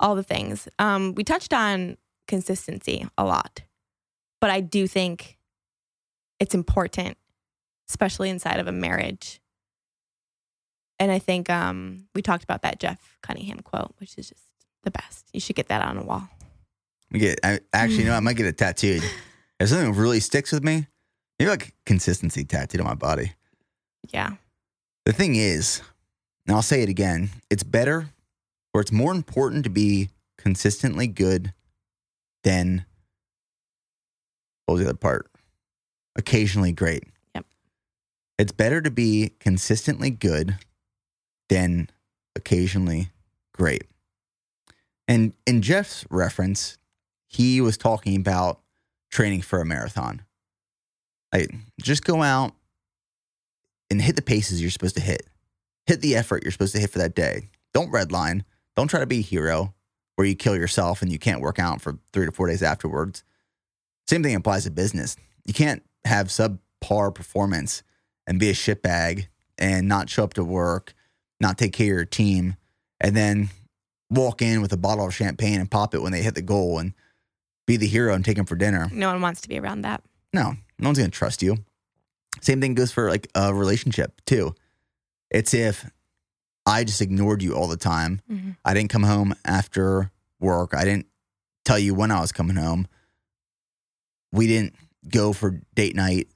S2: all the things. Um we touched on consistency a lot. But I do think it's important especially inside of a marriage. And I think um, we talked about that Jeff Cunningham quote, which is just the best. You should get that on a wall.
S1: I get I, actually, you know, I might get it tattooed. If something really sticks with me, maybe like consistency tattooed on my body.
S2: Yeah.
S1: The thing is, and I'll say it again, it's better or it's more important to be consistently good than what was the other part? Occasionally great.
S2: Yep.
S1: It's better to be consistently good than occasionally great. And in Jeff's reference, he was talking about training for a marathon. Like just go out and hit the paces you're supposed to hit. Hit the effort you're supposed to hit for that day. Don't redline. Don't try to be a hero where you kill yourself and you can't work out for three to four days afterwards. Same thing applies to business. You can't have subpar performance and be a shitbag and not show up to work, not take care of your team, and then walk in with a bottle of champagne and pop it when they hit the goal and be the hero and take them for dinner.
S2: No one wants to be around that.
S1: No, no one's going to trust you. Same thing goes for like a relationship too. It's if I just ignored you all the time.
S2: Mhm.
S1: I didn't come home after work. I didn't tell you when I was coming home. We didn't go for date night.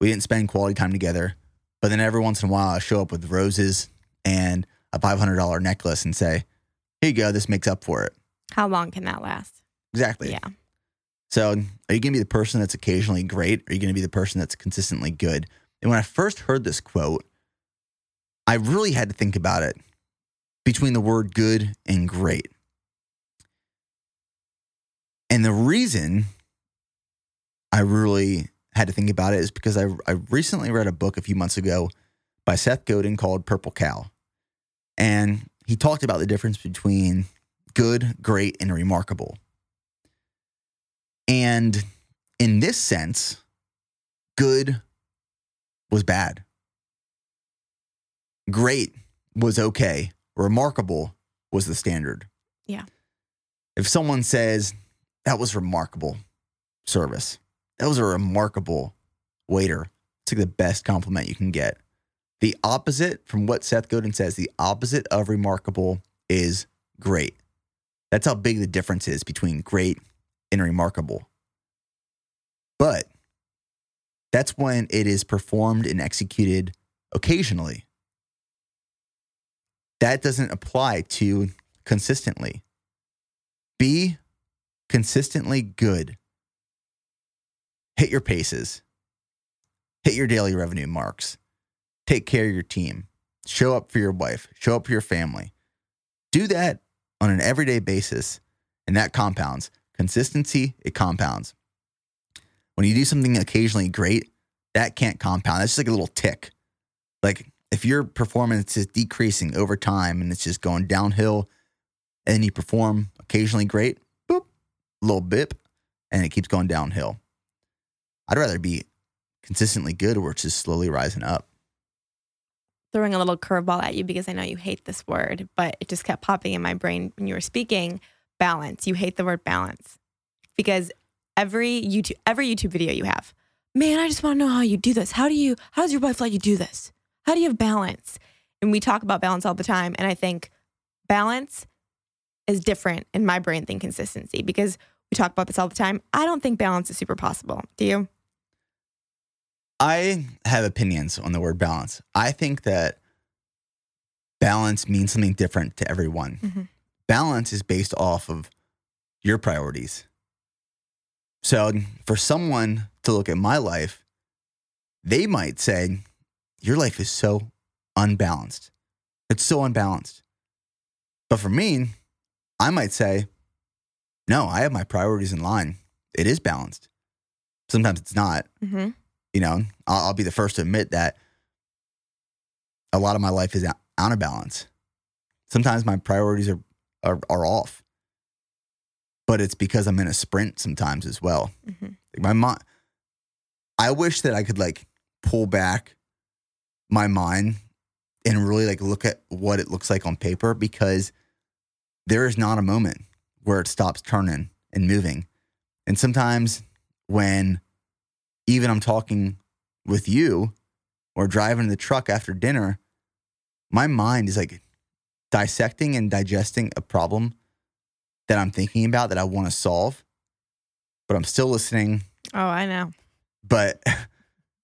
S1: We didn't spend quality time together. But then every once in a while, I show up with roses and a $500 necklace and say, here you go. This makes up for it.
S2: How long can that last?
S1: Exactly.
S2: Yeah.
S1: So, are you going to be the person that's occasionally great? Or are you going to be the person that's consistently good? And when I first heard this quote, I really had to think about it between the word good and great. And the reason I really had to think about it is because I, I recently read a book a few months ago by Seth Godin called Purple Cow. And he talked about the difference between good, great, and remarkable. And in this sense, good was bad. Great was okay. Remarkable was the standard.
S2: Yeah.
S1: If someone says, that was remarkable service, that was a remarkable waiter, it's like the best compliment you can get. The opposite from what Seth Godin says, the opposite of remarkable is great. That's how big the difference is between great and remarkable. But that's when it is performed and executed occasionally. That doesn't apply to consistently. Be consistently good. Hit your paces. Hit your daily revenue marks. Take care of your team. Show up for your wife. Show up for your family. Do that on an everyday basis, and that compounds. Consistency, it compounds. When you do something occasionally great, that can't compound. That's just like a little tick. Like if your performance is decreasing over time and it's just going downhill and you perform occasionally great, boop, little bip, and it keeps going downhill. I'd rather be consistently good or just slowly rising up.
S2: Throwing a little curveball at you because I know you hate this word, but it just kept popping in my brain when you were speaking. Balance. You hate the word balance because every YouTube every YouTube video you have, man, I just want to know how you do this. How do you? How does your wife let you do this? How do you have balance? And we talk about balance all the time, and I think balance is different in my brain than consistency because we talk about this all the time. I don't think balance is super possible. Do you?
S1: I have opinions on the word balance. I think that balance means something different to everyone.
S2: Mhm.
S1: Balance is based off of your priorities. So, for someone to look at my life, they might say, Your life is so unbalanced. It's so unbalanced. But for me, I might say, No, I have my priorities in line. It is balanced. Sometimes it's not
S2: Mm-hmm.
S1: you know, I'll, I'll be the first to admit that a lot of my life is out, of balance. Sometimes my priorities are, are are off, but it's because I'm in a sprint sometimes as well.
S2: Mm-hmm.
S1: Like my mind, I wish that I could like pull back my mind and really like look at what it looks like on paper because there is not a moment where it stops turning and moving. And sometimes when even I'm talking with you or driving the truck after dinner, my mind is like dissecting and digesting a problem that I'm thinking about that I want to solve, but I'm still listening.
S2: Oh, I know.
S1: But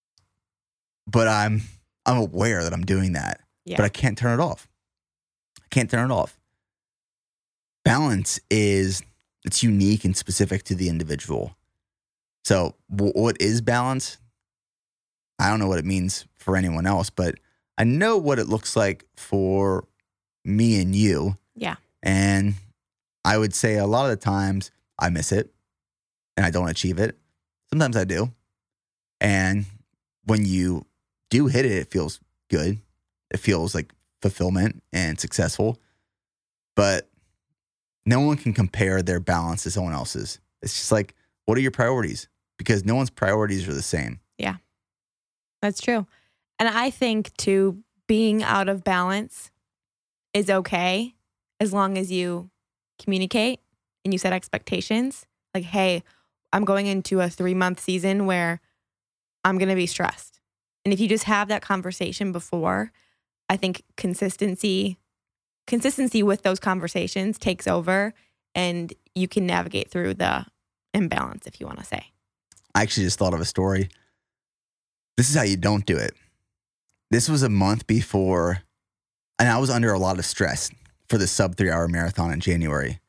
S1: but I'm I'm aware that I'm doing that,
S2: Yeah.
S1: but I can't turn it off. I can't turn it off. Balance is it's unique and specific to the individual. So, wh- what is balance? I don't know what it means for anyone else, but I know what it looks like for me and you.
S2: Yeah.
S1: And I would say a lot of the times I miss it and I don't achieve it. Sometimes I do. And when you do hit it, it feels good. It feels like fulfillment and successful. But no one can compare their balance to someone else's. It's just like, what are your priorities? Because no one's priorities are the same.
S2: Yeah, that's true. And I think too, being out of balance is okay as long as you communicate and you set expectations. Like, hey, I'm going into a three month season where I'm going to be stressed. And if you just have that conversation before, I think consistency, consistency with those conversations takes over and you can navigate through the imbalance, if you want to say.
S1: I actually just thought of a story. This is how you don't do it. This was a month before, and I was under a lot of stress for the sub three hour marathon in January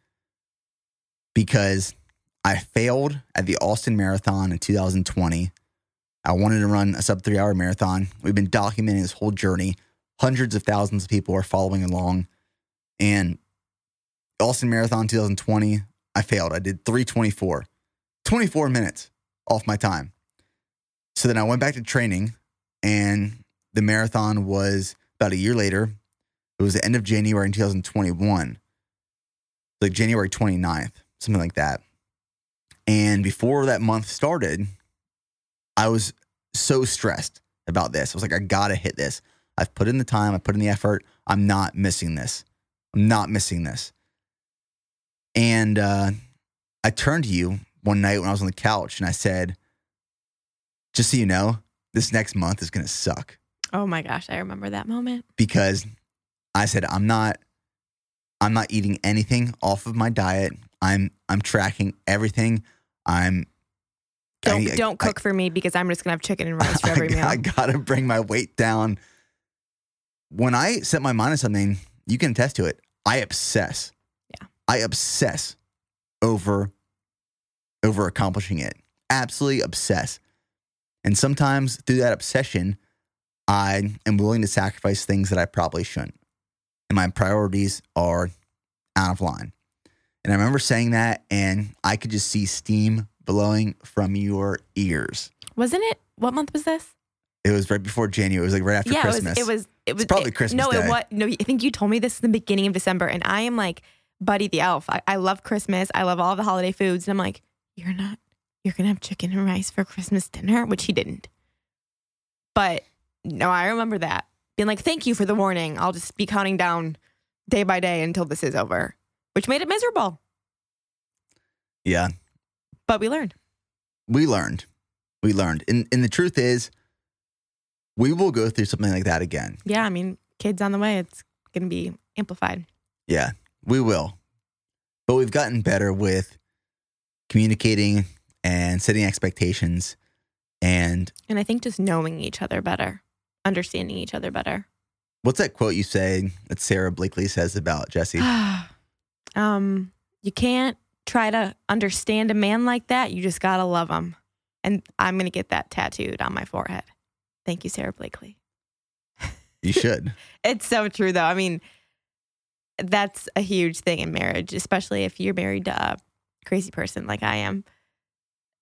S1: because I failed at the Austin Marathon in 2020. I wanted to run a sub three hour marathon. We've been documenting this whole journey. Hundreds of thousands of people are following along. And Austin Marathon 2020, I failed. I did 324, 24 minutes off my time. So then I went back to training, and the marathon was about a year later. It was the end of January in 2021, like January 29th, something like that. And before that month started, I was so stressed about this. I was like, I gotta hit this. I've put in the time, I put in the effort. I'm not missing this. I'm not missing this. And uh, I turned to you one night when I was on the couch and I said, just so you know, this next month is gonna suck
S2: Oh my gosh, I remember that moment.
S1: because I said I'm not I'm not eating anything off of my diet. I'm I'm tracking everything. I'm
S2: Don't
S1: I-
S2: don't
S1: I-
S2: cook for me because I'm just gonna have chicken and rice for every
S1: I,
S2: meal.
S1: I gotta bring my weight down. When I set my mind on something, you can attest to it. I obsess.
S2: Yeah.
S1: I obsess over over accomplishing it. Absolutely obsess. And sometimes through that obsession, I am willing to sacrifice things that I probably shouldn't. And my priorities are out of line. And I remember saying that, and I could just see steam blowing from your ears.
S2: Wasn't it? What month was this?
S1: It was right before January. It was like right after
S2: yeah,
S1: Christmas.
S2: it was. It was. It was
S1: probably
S2: it-
S1: Christmas
S2: No,
S1: Day.
S2: it was. No, I think you told me this in the beginning of December, and I am like Buddy the Elf. I, I love Christmas. I love all the holiday foods, and I'm like, you're not. You're gonna have chicken and rice for Christmas dinner, which he didn't. But no, I remember that being like, thank you for the warning. I'll just be counting down day by day until this is over, which made it miserable.
S1: yeah.
S2: But we learned.
S1: We learned. We learned. And and the truth is, we will go through something like that again.
S2: Yeah, I mean, kids on the way. It's gonna be amplified.
S1: Yeah, we will. But we've gotten better with communicating and setting expectations and
S2: And I think just knowing each other better, understanding each other better.
S1: what's that quote you say that Sara Blakely says about Jesse?
S2: um, you can't try to understand a man like that. You just gotta love him. And I'm gonna get that tattooed on my forehead. Thank you, Sara Blakely.
S1: You should.
S2: It's so true, though. I mean, that's a huge thing in marriage, especially if you're married to a crazy person like I am.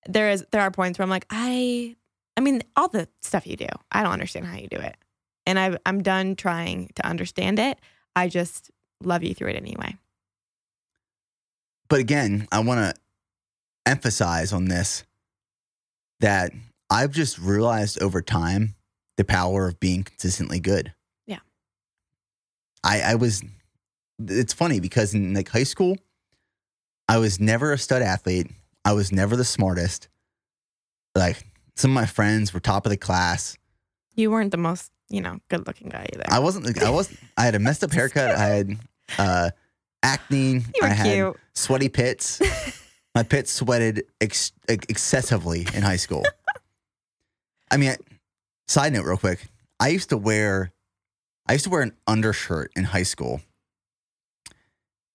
S2: There is there are points where I'm like, I, I mean, all the stuff you do, I don't understand how you do it, and I I'm done trying to understand it. I just love you through it anyway.
S1: But again, I want to emphasize on this that I've just realized over time the power of being consistently good.
S2: Yeah.
S1: I, I was, it's funny because in like high school, I was never a stud athlete. I was never the smartest. Like some of my friends were top of the class.
S2: You weren't the most, you know, good looking guy either.
S1: I wasn't, I wasn't, I had a messed up haircut. I had uh, acne.
S2: you were
S1: I had
S2: cute.
S1: sweaty pits. My pits sweated ex- ex- excessively in high school. I mean, side note, real quick. I used to wear, I used to wear an undershirt in high school,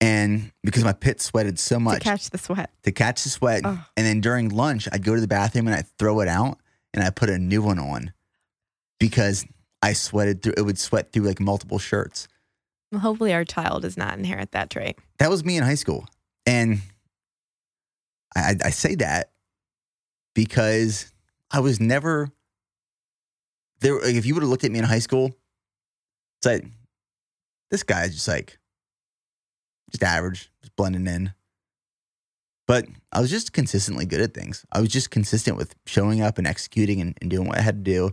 S1: and because my pits sweated so much, to
S2: catch the sweat.
S1: to catch the sweat,
S2: Ugh.
S1: and then during lunch, I'd go to the bathroom and I'd throw it out, and I put a new one on because I sweated through. It would sweat through like multiple shirts.
S2: Hopefully, our child does not inherit that trait.
S1: That was me in high school. And I, I say that because I was never there. Like, if you would have looked at me in high school, it's like, this guy's just like, just average, just blending in. But I was just consistently good at things. I was just consistent with showing up and executing and, and doing what I had to do.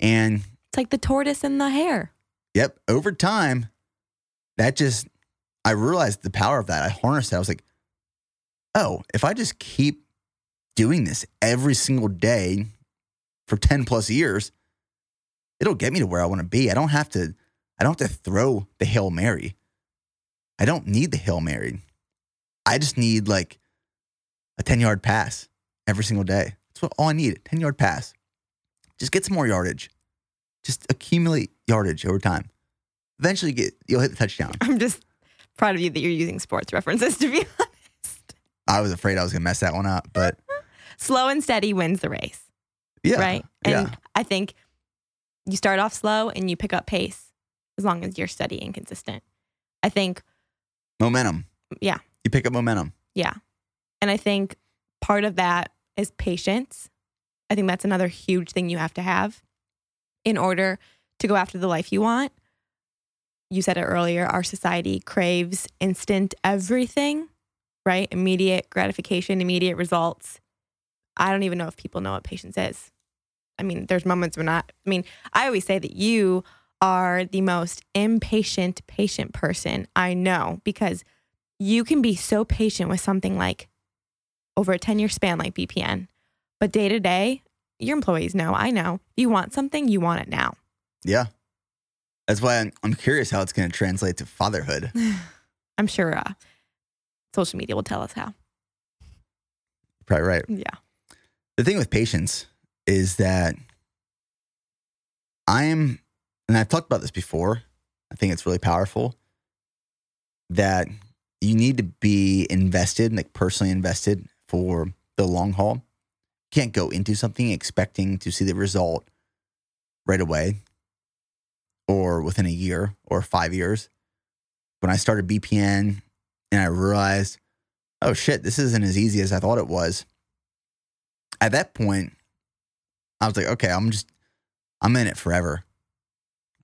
S1: And
S2: It's like the tortoise and the hare.
S1: Yep. Over time, that just, I realized the power of that. I harnessed it. I was like, oh, if I just keep doing this every single day for 10 plus years, it'll get me to where I want to be. I don't have to, I don't have to throw the Hail Mary. I don't need the Hail Mary. I just need like a 10 yard pass every single day. That's what all I need 10 yard pass. Just get some more yardage. Just accumulate yardage over time. Eventually, get you'll hit the touchdown.
S2: I'm just proud of you that you're using sports references to be honest.
S1: I was afraid I was gonna mess that one up, but
S2: Slow and steady wins the race,
S1: yeah,
S2: right? And
S1: yeah,
S2: I think you start off slow and you pick up pace as long as you're steady and consistent. I think,
S1: momentum.
S2: Yeah.
S1: you pick up momentum.
S2: yeah. And I think part of that is patience. I think that's another huge thing you have to have in order to go after the life you want. You said it earlier, our society craves instant everything, right? Immediate gratification, immediate results. I don't even know if people know what patience is. I mean, there's moments when I, I mean, I always say that you are the most impatient, patient person I know because you can be so patient with something like over a 10 year span, like BPN. But day to day, your employees know, I know, you want something, you want it now.
S1: Yeah, that's why I'm, I'm curious how it's gonna translate to fatherhood.
S2: I'm sure uh, social media will tell us how.
S1: Probably right.
S2: Yeah.
S1: The thing with patience is that I'm, and I've talked about this before. I think it's really powerful that you need to be invested, like personally invested for the long haul. You can't go into something expecting to see the result right away or within a year or five years. When I started BPN and I realized, oh shit, this isn't as easy as I thought it was. At that point, I was like, okay, I'm just I'm in it forever.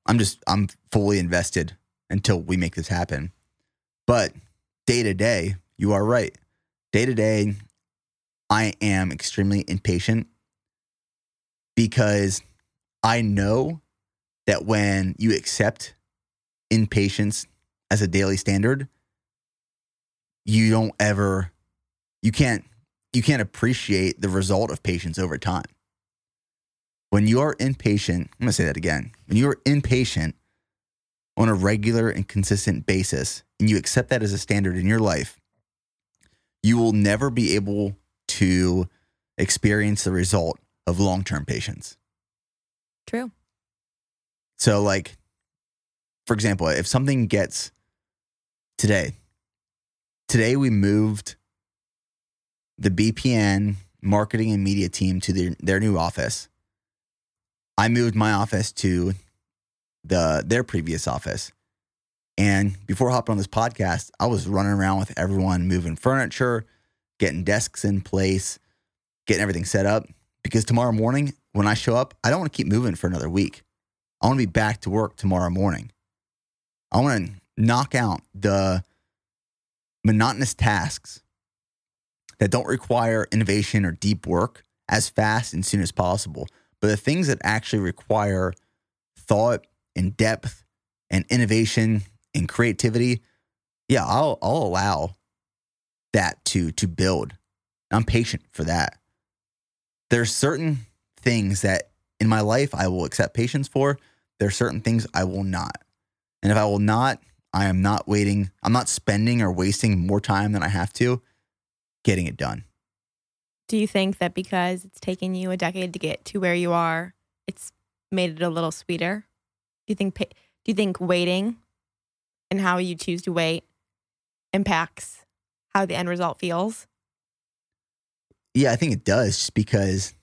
S1: I'm just I'm fully invested until we make this happen. But day to day, you are right. Day to day, I am extremely impatient because I know that when you accept impatience as a daily standard, you don't ever you can't you can't appreciate the result of patience over time. When you are impatient, I'm to say that again. When you are impatient on a regular and consistent basis and you accept that as a standard in your life, you will never be able to experience the result of long-term patience.
S2: True.
S1: So, like, for example, if something gets today, today we moved the BPN marketing and media team to their, their new office. I moved my office to the their previous office. And before hopping on this podcast, I was running around with everyone moving furniture, getting desks in place, getting everything set up. Because tomorrow morning, when I show up, I don't want to keep moving for another week. I want to be back to work tomorrow morning. I want to knock out the monotonous tasks that don't require innovation or deep work as fast and soon as possible. But the things that actually require thought and depth and innovation and creativity, yeah, I'll, I'll allow that to to build. I'm patient for that. There's certain things that in my life I will accept patience for. There are certain things I will not. And if I will not, I am not waiting. I'm not spending or wasting more time than I have to getting it done.
S2: Do you think that because it's taken you a decade to get to where you are, it's made it a little sweeter? Do you think do you think waiting and how you choose to wait impacts how the end result feels?
S1: Yeah, I think it does just because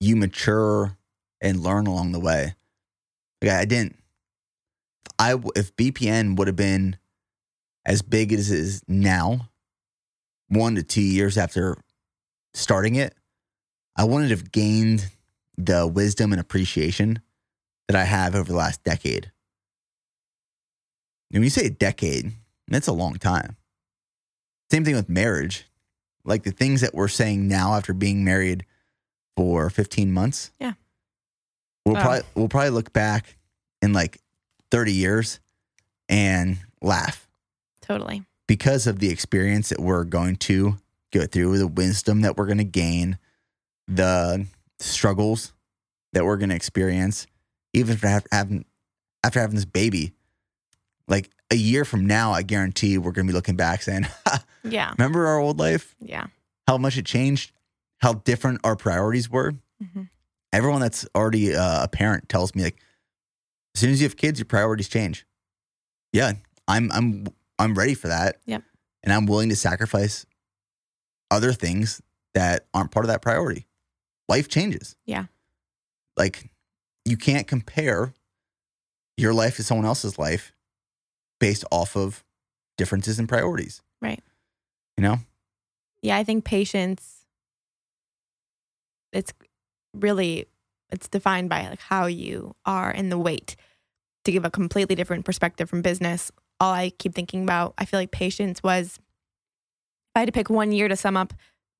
S1: you mature and learn along the way. Like I didn't I if BPN would have been as big as it is now, one to two years after starting it, I wouldn't have gained the wisdom and appreciation that I have over the last decade. And when you say a decade, that's a long time. Same thing with marriage. Like the things that we're saying now after being married for 15 months.
S2: Yeah.
S1: We'll oh. probably we'll probably look back in like 30 years and laugh.
S2: Totally
S1: because of the experience that we're going to go through, the wisdom that we're going to gain, the struggles that we're going to experience, even after having after having this baby. Like a year from now, I guarantee we're going to be looking back saying,
S2: "Yeah,
S1: remember our old life?
S2: Yeah,
S1: how much it changed, how different our priorities were." Mm-hmm. Everyone that's already uh, a parent tells me like, as soon as you have kids, your priorities change. Yeah, I'm I'm I'm ready for that.
S2: Yep.
S1: And I'm willing to sacrifice other things that aren't part of that priority. Life changes.
S2: Yeah.
S1: Like you can't compare your life to someone else's life based off of differences in priorities.
S2: Right.
S1: You know?
S2: Yeah, I think patience it's really it's defined by like how you are in the weight. To give a completely different perspective from business, all I keep thinking about. I feel like patience was, if I had to pick one year to sum up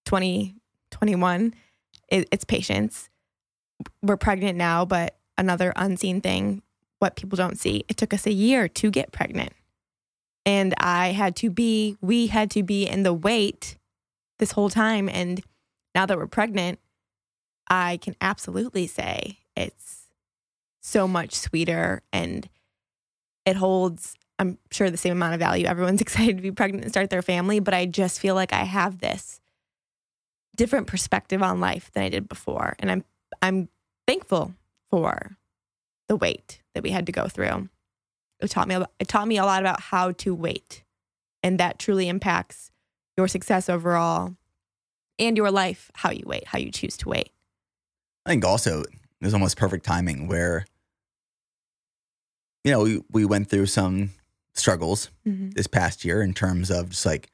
S2: 2021, it, it's patience. We're pregnant now, but another unseen thing, what people don't see, it took us a year to get pregnant. And I had to be, we had to be in the wait this whole time. And now that we're pregnant, I can absolutely say it's so much sweeter and it holds I'm sure the same amount of value. Everyone's excited to be pregnant and start their family, but I just feel like I have this different perspective on life than I did before. And I'm I'm thankful for the wait that we had to go through. It taught me it taught me a lot about how to wait. And that truly impacts your success overall and your life, how you wait, how you choose to wait.
S1: I think also there's almost perfect timing where you know, we, we went through some struggles mm-hmm. this past year in terms of just like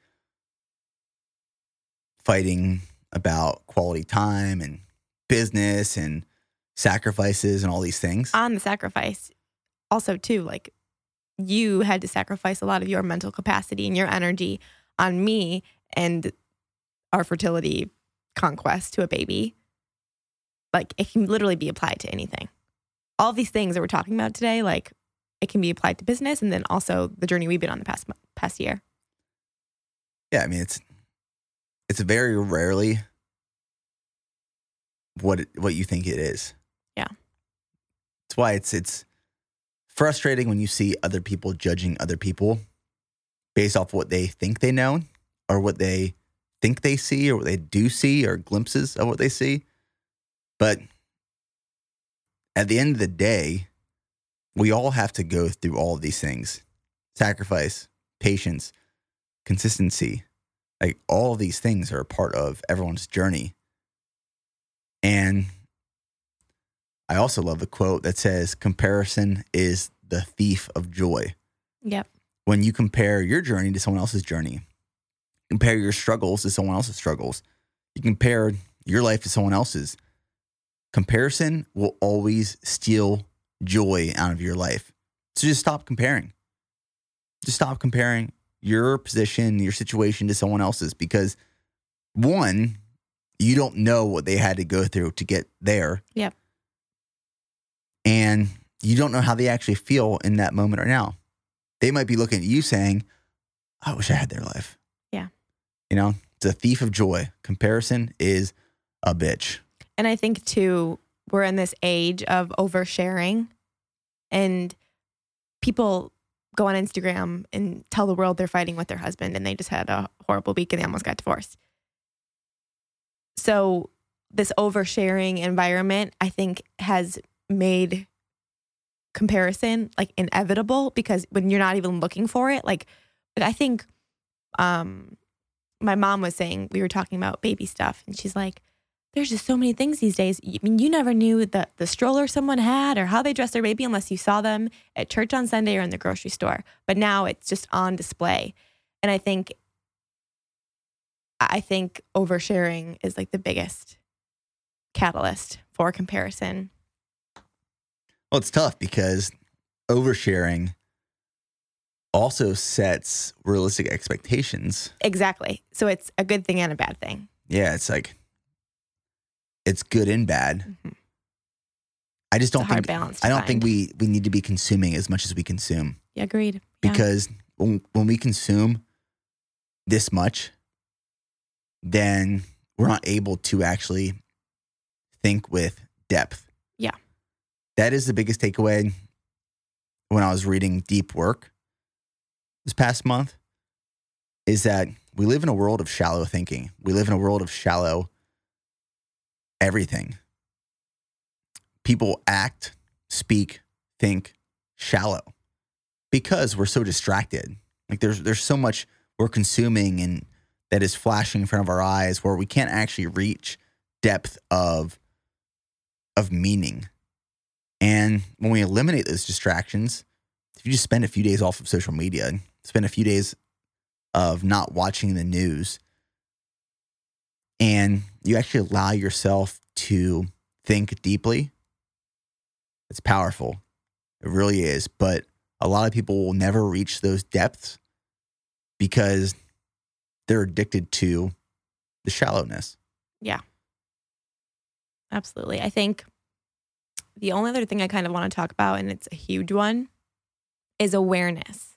S1: fighting about quality time and business and sacrifices and all these things.
S2: On the sacrifice, also too, like you had to sacrifice a lot of your mental capacity and your energy on me and our fertility conquest to a baby. Like it can literally be applied to anything. All these things that we're talking about today, like it can be applied to business and then also the journey we've been on the past past year.
S1: yeah, I mean it's it's very rarely what it, what you think it is.
S2: Yeah.
S1: That's why it's it's frustrating when you see other people judging other people based off what they think they know or what they think they see or what they do see or glimpses of what they see. But at the end of the day, we all have to go through all of these things sacrifice, patience, consistency. Like all of these things are a part of everyone's journey. And I also love the quote that says, comparison is the thief of joy.
S2: Yep.
S1: When you compare your journey to someone else's journey, compare your struggles to someone else's struggles, you compare your life to someone else's, comparison will always steal joy out of your life. So just stop comparing. Just stop comparing your position, your situation to someone else's because one, you don't know what they had to go through to get there.
S2: Yep.
S1: And you don't know how they actually feel in that moment right now. They might be looking at you saying, I wish I had their life.
S2: Yeah.
S1: You know, it's a thief of joy. Comparison is a bitch.
S2: And I think too, we're in this age of oversharing and people go on Instagram and tell the world they're fighting with their husband and they just had a horrible week and they almost got divorced. So this oversharing environment, I think, has made comparison like inevitable because when you're not even looking for it, like, I think um my mom was saying we were talking about baby stuff and she's like, there's just so many things these days. I mean, you never knew the the stroller someone had or how they dressed their baby unless you saw them at church on Sunday or in the grocery store. But now it's just on display. And I think I think oversharing is like the biggest catalyst for comparison.
S1: Well, it's tough because oversharing also sets realistic expectations.
S2: Exactly. So it's a good thing and a bad thing.
S1: Yeah, it's like it's good and bad.
S2: Mhm.
S1: I just don't think
S2: balance
S1: I don't think we we need to be consuming as much as we consume
S2: Yeah, agreed. Yeah.
S1: because when when we consume this much, then we're not able to actually think with depth.
S2: Yeah.
S1: That is the biggest takeaway when I was reading Deep Work this past month is that we live in a world of shallow thinking. We live in a world of shallow everything. People act, speak, think shallow because we're so distracted. Like there's there's so much we're consuming and that is flashing in front of our eyes where we can't actually reach depth of of meaning. And when we eliminate those distractions, if you just spend a few days off of social media, spend a few days of not watching the news, and you actually allow yourself to think deeply, it's powerful. It really is. But a lot of people will never reach those depths because they're addicted to the shallowness. Yeah.
S2: Absolutely. I think the only other thing I kind of want to talk about, and it's a huge one, is awareness.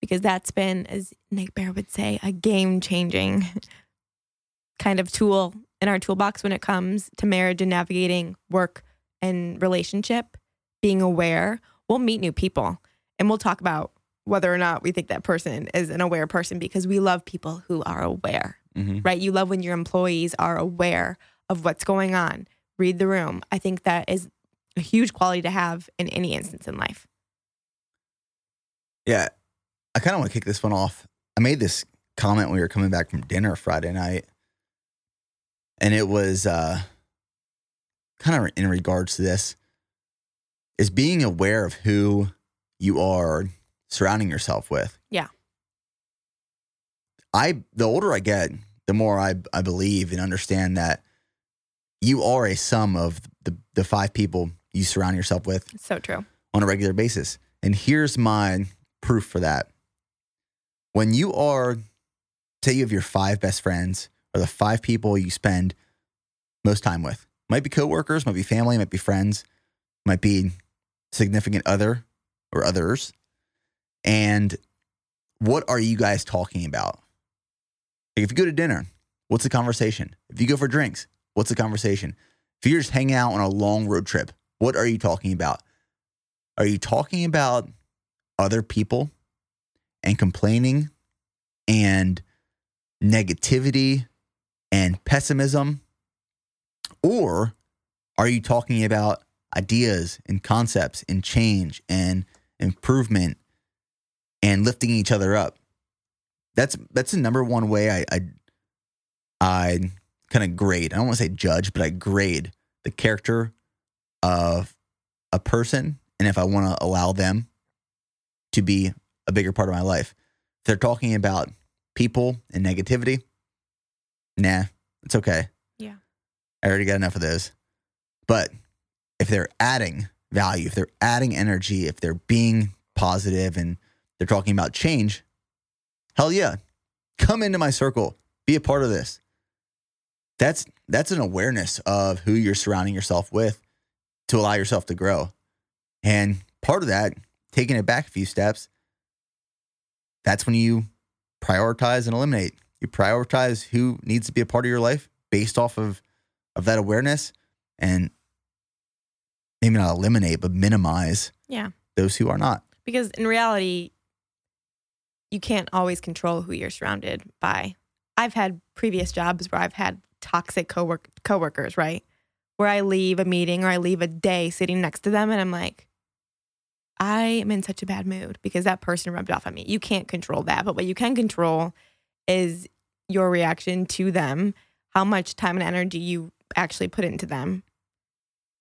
S2: Because that's been, as Nick Bare would say, a game changing kind of tool in our toolbox when it comes to marriage and navigating work and relationship. Being aware, we'll meet new people and we'll talk about whether or not we think that person is an aware person because we love people who are aware
S1: Mm-hmm.
S2: right? You love when your employees are aware of what's going on, read the room. I think that is a huge quality to have in any instance in life.
S1: Yeah. I kind of want to kick this one off. I made this comment when we were coming back from dinner Friday night. And it was uh, kind of in regards to this is being aware of who you are surrounding yourself with.
S2: Yeah.
S1: I the older I get, the more I I believe and understand that you are a sum of the, the five people you surround yourself with
S2: It's so true.
S1: on a regular basis. And here's my proof for that. When you are, say, you have your five best friends or the five people you spend most time with, might be coworkers, might be family, might be friends, might be significant other or others. And what are you guys talking about? If you go to dinner, what's the conversation? If you go for drinks, what's the conversation? If you're just hanging out on a long road trip, what are you talking about? Are you talking about other people and complaining and negativity and pessimism? Or are you talking about ideas and concepts and change and improvement and lifting each other up? That's that's the number one way I I, I kind of grade. I don't want to say judge, but I grade the character of a person and if I want to allow them to be a bigger part of my life. If they're talking about people and negativity, nah, it's okay.
S2: Yeah.
S1: I already got enough of those. But if they're adding value, if they're adding energy, if they're being positive and they're talking about change, hell yeah. Come into my circle. Be a part of this. That's that's an awareness of who you're surrounding yourself with to allow yourself to grow. And part of that, taking it back a few steps, that's when you prioritize and eliminate. You prioritize who needs to be a part of your life based off of of that awareness and maybe not eliminate, but minimize
S2: Yeah.
S1: those who are not.
S2: Because in reality, you can't always control who you're surrounded by. I've had previous jobs where I've had toxic cowork coworkers, right? Where I leave a meeting or I leave a day sitting next to them and I'm like, I am in such a bad mood because that person rubbed off on me. You can't control that. But what you can control is your reaction to them, how much time and energy you actually put into them.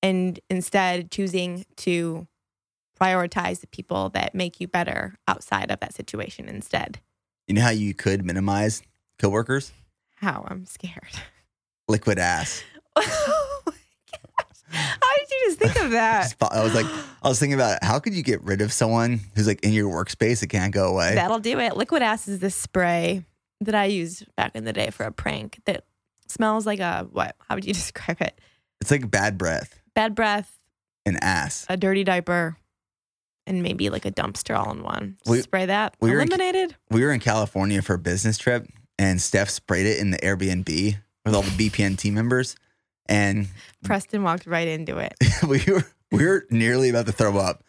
S2: And instead choosing to prioritize the people that make you better outside of that situation instead.
S1: You know how you could minimize coworkers?
S2: How I'm scared.
S1: Liquid ass.
S2: oh my gosh. How did you just think of that?
S1: I was like, I was thinking about how could you get rid of someone who's like in your workspace that can't go away?
S2: That'll do it. Liquid ass is this spray that I used back in the day for a prank that smells like a what? How would you describe it?
S1: It's like bad breath
S2: Bad breath,
S1: An ass.
S2: a dirty diaper, and maybe like a dumpster all in one.
S1: We-
S2: Spray that.
S1: we were in-
S2: Eliminated.
S1: We were in California for a business trip, and Stef sprayed it in the Airbnb with all the BPN team members, and
S2: Preston walked right into it.
S1: we were we were nearly about to throw up.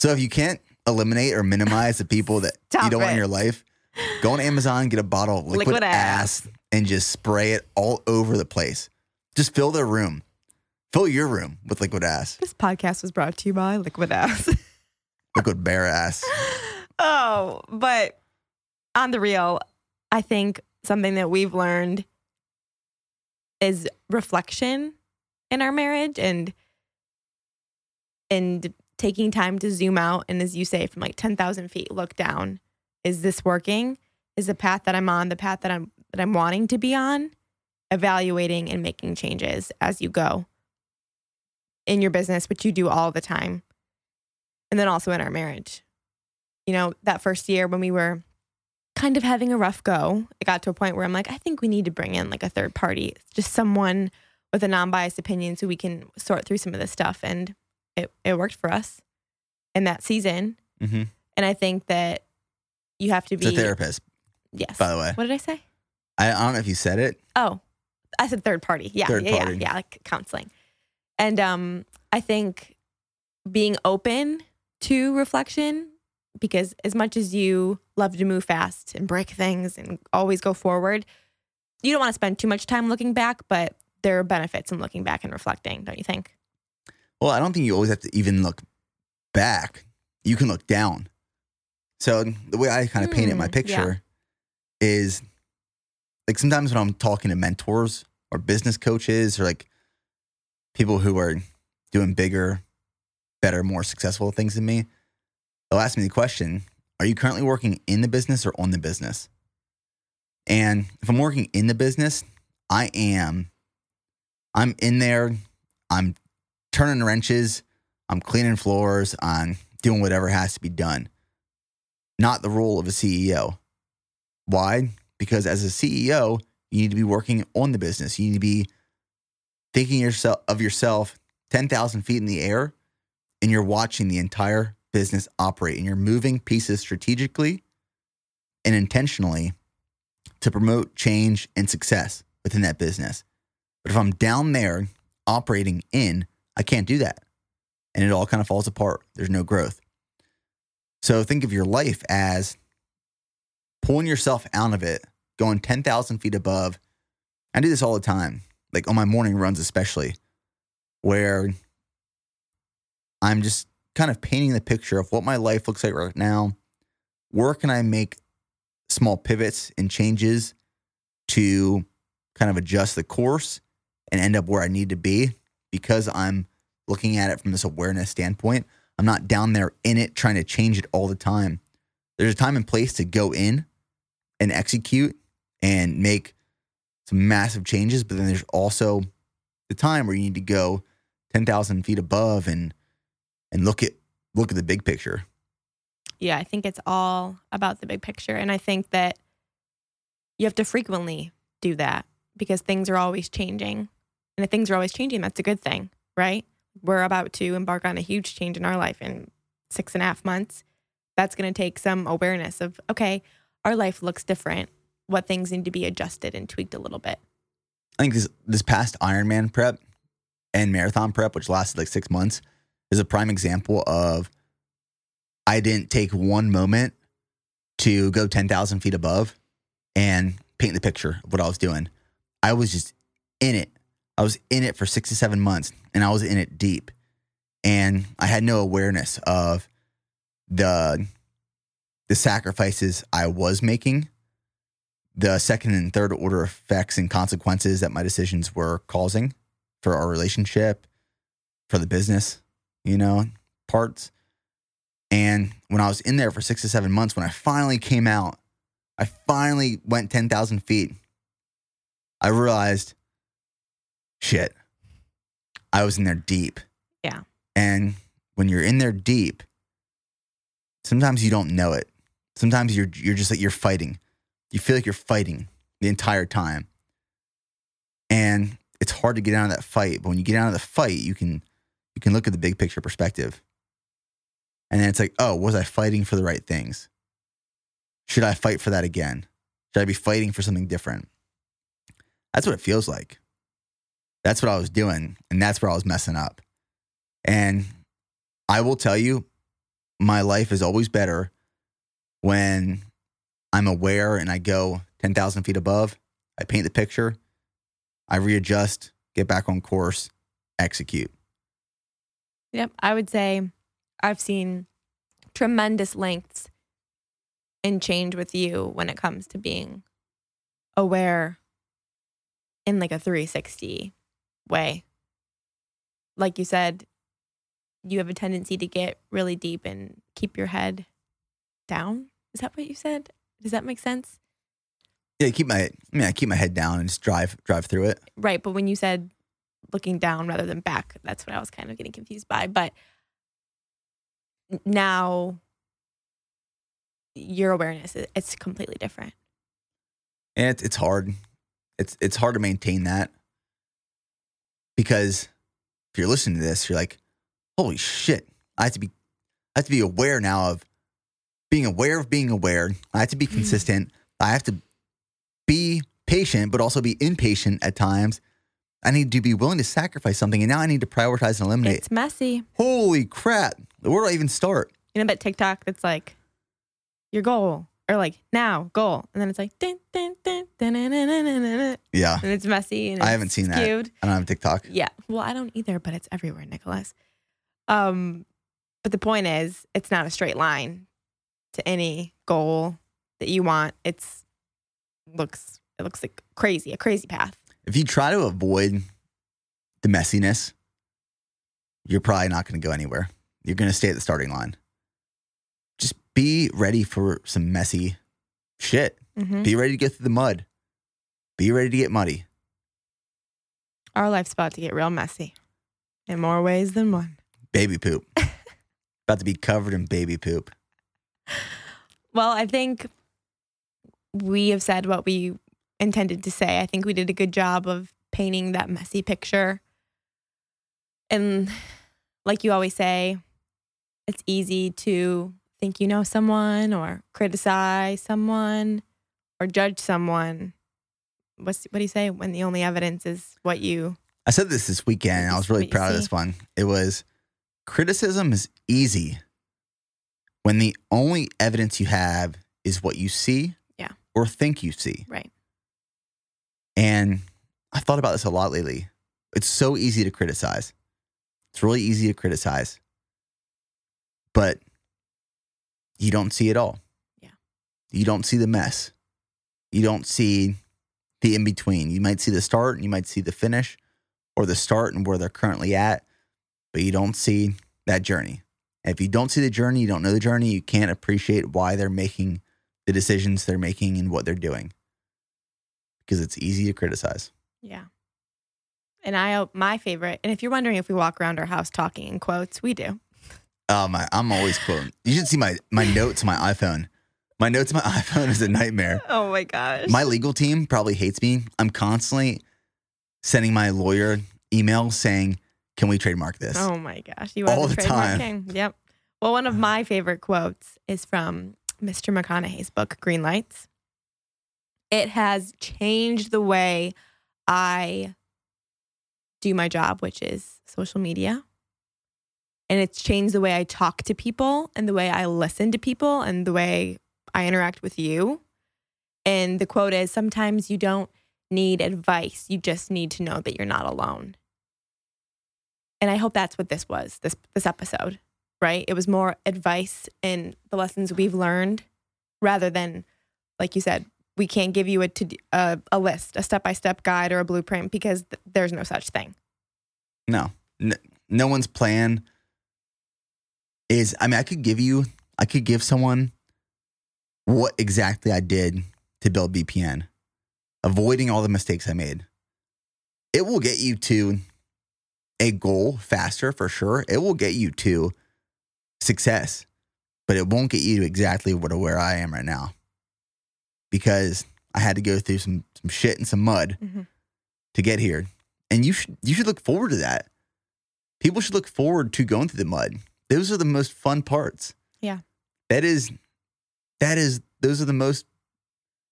S1: So if you can't eliminate or minimize the people that you don't want in your life, go on Amazon, get a bottle of liquid,
S2: Liquid
S1: ass.
S2: ass.
S1: and just spray it all over the place. Just fill their room. Fill your room with liquid ass.
S2: This podcast was brought to you by Liquid Ass.
S1: Liquid bare ass.
S2: oh, but on the real, I think something that we've learned is reflection in our marriage and and taking time to zoom out and as you say from like 10,000 feet look down is this working? Is the path that I'm on the path that I'm that I'm wanting to be on? Evaluating and making changes as you go in your business which you do all the time. And then also in our marriage. You know, that first year when we were kind of having a rough go, it got to a point where I'm like, I think we need to bring in like a third party, just someone with a non biased opinion so we can sort through some of this stuff. And it, it worked for us in that season.
S1: hmm
S2: And I think that you have to
S1: It's
S2: be.
S1: a therapist,
S2: Yes.
S1: by the way.
S2: What did I say?
S1: I, I don't know if you said it.
S2: Oh, I said third party. Yeah,
S1: Third
S2: yeah,
S1: party.
S2: yeah, yeah, like counseling. And um, I think being open to reflection, because as much as you love to move fast and break things and always go forward, you don't want to spend too much time looking back. But there are benefits in looking back and reflecting, don't you think?
S1: Well, I don't think you always have to even look back. You can look down. So the way I kind of painted my
S2: Hmm,
S1: picture is like sometimes when I'm talking to mentors or business coaches or like people who are doing bigger, better, more successful things than me, they'll ask me the question, are you currently working in the business or on the business? And if I'm working in the business, I am I'm in there, I'm turning wrenches, I'm cleaning floors, I'm doing whatever has to be done. Not the role of a CEO. Why? Because as a CEO, you need to be working on the business. You need to be thinking yourself of yourself 10,000 feet in the air and you're watching the entire business operate and you're moving pieces strategically and intentionally to promote change and success within that business. But if I'm down there operating in, I can't do that. And it all kind of falls apart. There's no growth. So think of your life as pulling yourself out of it, going 10,000 feet above. I do this all the time, like on my morning runs, especially, where I'm just kind of painting the picture of what my life looks like right now. Where can I make small pivots and changes to kind of adjust the course and end up where I need to be because I'm looking at it from this awareness standpoint. I'm not down there in it trying to change it all the time. There's a time and place to go in and execute and make some massive changes, but then there's also the time where you need to go 10,000 feet above and and look at look at the big picture.
S2: Yeah, I think it's all about the big picture. And I think that you have to frequently do that because things are always changing. And if things are always changing, that's a good thing, right? We're about to embark on a huge change in our life in six and a half months. That's going to take some awareness of, okay, our life looks different. What things need to be adjusted and tweaked a little bit.
S1: I think this this past Ironman prep and marathon prep, which lasted like six months, is a prime example of I didn't take one moment to go 10,000 feet above and paint the picture of what I was doing. I was just in it. I was in it for six to seven months and I was in it deep. And I had no awareness of the the sacrifices I was making, the second and third order effects and consequences that my decisions were causing for our relationship, for the business, you know, parts. And when I was in there for six to seven months, when I finally came out, I finally went 10,000 feet. I realized, shit, I was in there deep.
S2: Yeah.
S1: And when you're in there deep, sometimes you don't know it. Sometimes you're you're just like you're fighting. You feel like you're fighting the entire time. And it's hard to get out of that fight. But when you get out of the fight, you can you can look at the big picture perspective. And then it's like, oh, was I fighting for the right things? Should I fight for that again? Should I be fighting for something different? That's what it feels like. That's what I was doing. And that's where I was messing up. And I will tell you, my life is always better when I'm aware and I go 10,000 feet above. I paint the picture, I readjust, get back on course, execute.
S2: Yep. I would say I've seen tremendous lengths in change with you when it comes to being aware in like a 360 way. Like you said, you have a tendency to get really deep and keep your head down. Is that what you said? Does that make sense?
S1: Yeah, keep my I mean, I keep my head down and just drive drive through it.
S2: Right, but when you said looking down rather than back, that's what I was kind of getting confused by. But now your awareness it's completely different.
S1: And it's it's hard. It's it's hard to maintain that because if you're listening to this, you're like, holy shit, I have to be I have to be aware now of being aware of being aware. I have to be mm. consistent. I have to be patient, but also be impatient at times. I need to be willing to sacrifice something, and now I need to prioritize and eliminate.
S2: It's messy.
S1: Holy crap! Where do I even start?
S2: You know, about TikTok, that's like your goal or like now goal, and then it's like dun, dun, dun, dun, dun, dun, dun, dun, dun,
S1: Yeah,
S2: and it's messy. And
S1: I
S2: it's
S1: haven't seen that. I don't have TikTok.
S2: Yeah. Well, I don't either, but it's everywhere, Nicholas. Um, but the point is, it's not a straight line to any goal that you want. It's looks it looks like crazy, a crazy path.
S1: If you try to avoid the messiness, you're probably not going to go anywhere. You're going to stay at the starting line. Be ready for some messy shit.
S2: Mhm.
S1: Be ready to get through the mud. Be ready to get muddy.
S2: Our life's about to get real messy. In more ways than one.
S1: Baby poop. About to be covered in baby poop.
S2: Well, I think we have said what we intended to say. I think we did a good job of painting that messy picture. And like you always say, it's easy to think you know someone or criticize someone or judge someone. What's what do you say when the only evidence is what you
S1: I said this this weekend. I was really proud of this one. It was criticism is easy when the only evidence you have is what you see
S2: Yeah.
S1: or think you see.
S2: right?
S1: And I thought about this a lot lately. It's so easy to criticize. It's really easy to criticize. But you don't see it all.
S2: Yeah.
S1: You don't see the mess. You don't see the in between. You might see the start and you might see the finish or the start and where they're currently at, but you don't see that journey. And if you don't see the journey, you don't know the journey, you can't appreciate why they're making the decisions they're making and what they're doing because it's easy to criticize.
S2: Yeah. And I my favorite, and if you're wondering if we walk around our house talking in quotes, we do.
S1: Oh my! I'm always quoting. You should see my my notes on my iPhone. My notes on my iPhone is a nightmare.
S2: Oh my gosh.
S1: My legal team probably hates me. I'm constantly sending my lawyer emails saying, "Can we trademark this?"
S2: Oh my gosh. You
S1: All
S2: are the,
S1: time.
S2: king. Yep. Well, one of my favorite quotes is from Mr. McConaughey's book, Green Lights. It has changed the way I do my job, which is social media. And it's changed the way I talk to people and the way I listen to people and the way I interact with you. And the quote is sometimes you don't need advice, you just need to know that you're not alone. And I hope that's what this was, this this episode, right? It was more advice and the lessons we've learned rather than like you said, we can't give you a to a, a list, a step-by-step guide or a blueprint because th- there's no such thing.
S1: No, no, no one's plan is. I mean, I could give you, I could give someone what exactly I did to build BPN, avoiding all the mistakes I made. It will get you to a goal faster for sure. It will get you to success, but it won't get you to exactly what where I am right now because I had to go through some some shit and some mud
S2: Mhm.
S1: to get here. And you should you should look forward to that. People should look forward to going through the mud. Those are the most fun parts.
S2: Yeah.
S1: That is that is those are the most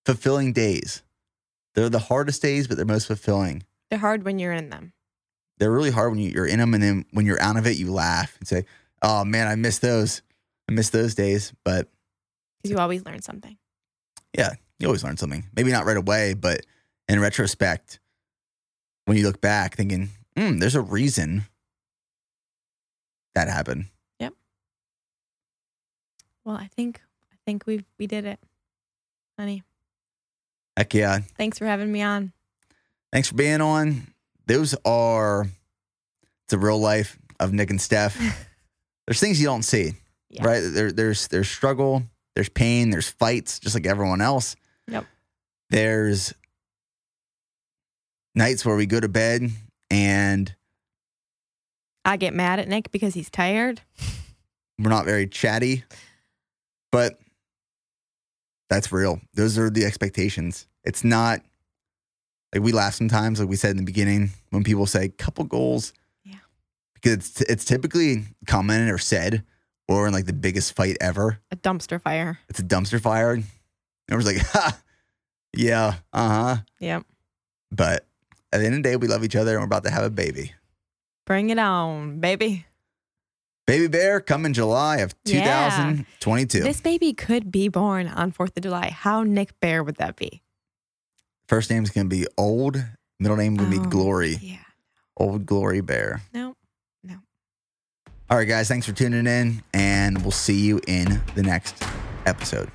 S1: fulfilling days. They're the hardest days, but they're most fulfilling.
S2: They're hard when you're in them.
S1: They're really hard when you- you're in them, and then when you're out of it, you laugh and say, "Oh man, I miss those. I miss those days." But
S2: Because you always learn something.
S1: yeah, you always learn something. Maybe not right away, but in retrospect, when you look back, thinking, mm, "There's a reason that happened."
S2: Well, I think I think we we did it. Honey,
S1: Heck yeah!
S2: thanks for having me on.
S1: Thanks for being on. Those are the real life of Nick and Stef. there's things you don't see,
S2: Yeah.
S1: right? There, there's there's struggle, there's pain, there's fights, just like everyone else.
S2: Yep.
S1: There's nights where we go to bed and
S2: I get mad at Nick because he's tired.
S1: we're not very chatty, but that's real. Those are the expectations. It's not like we laugh sometimes, like we said in the beginning, when people say couple goals.
S2: Yeah.
S1: Because it's it's typically commented or said or in like the biggest fight ever.
S2: A dumpster fire.
S1: It's a dumpster fire. And everyone's like, ha, yeah, uh-huh.
S2: Yep.
S1: But at the end of the day, we love each other and we're about to have a baby.
S2: Bring it on, baby.
S1: Baby bear coming July of
S2: Yeah.
S1: 2022.
S2: This baby could be born on 4th of July. How Nick Bare would that be?
S1: First name's gonna be Old. Middle name would be
S2: Oh.
S1: Glory.
S2: Yeah.
S1: Old Glory Bare.
S2: No, no.
S1: All right, guys. Thanks for tuning in, and we'll see you in the next episode.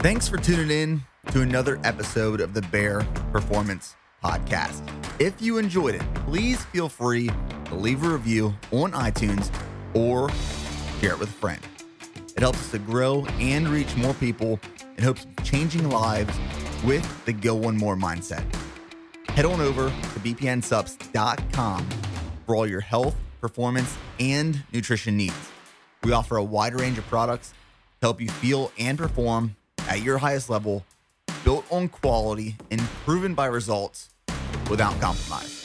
S1: Thanks for tuning in to another episode of the Bare Performance Podcast. If you enjoyed it, please feel free to leave a review on iTunes or share it with a friend. It helps us to grow and reach more people in hopes of changing lives with the Go One More mindset. Head on over to bpnsubs.com for all your health, performance, and nutrition needs. We offer a wide range of products to help you feel and perform at your highest level, built on quality and proven by results without compromise.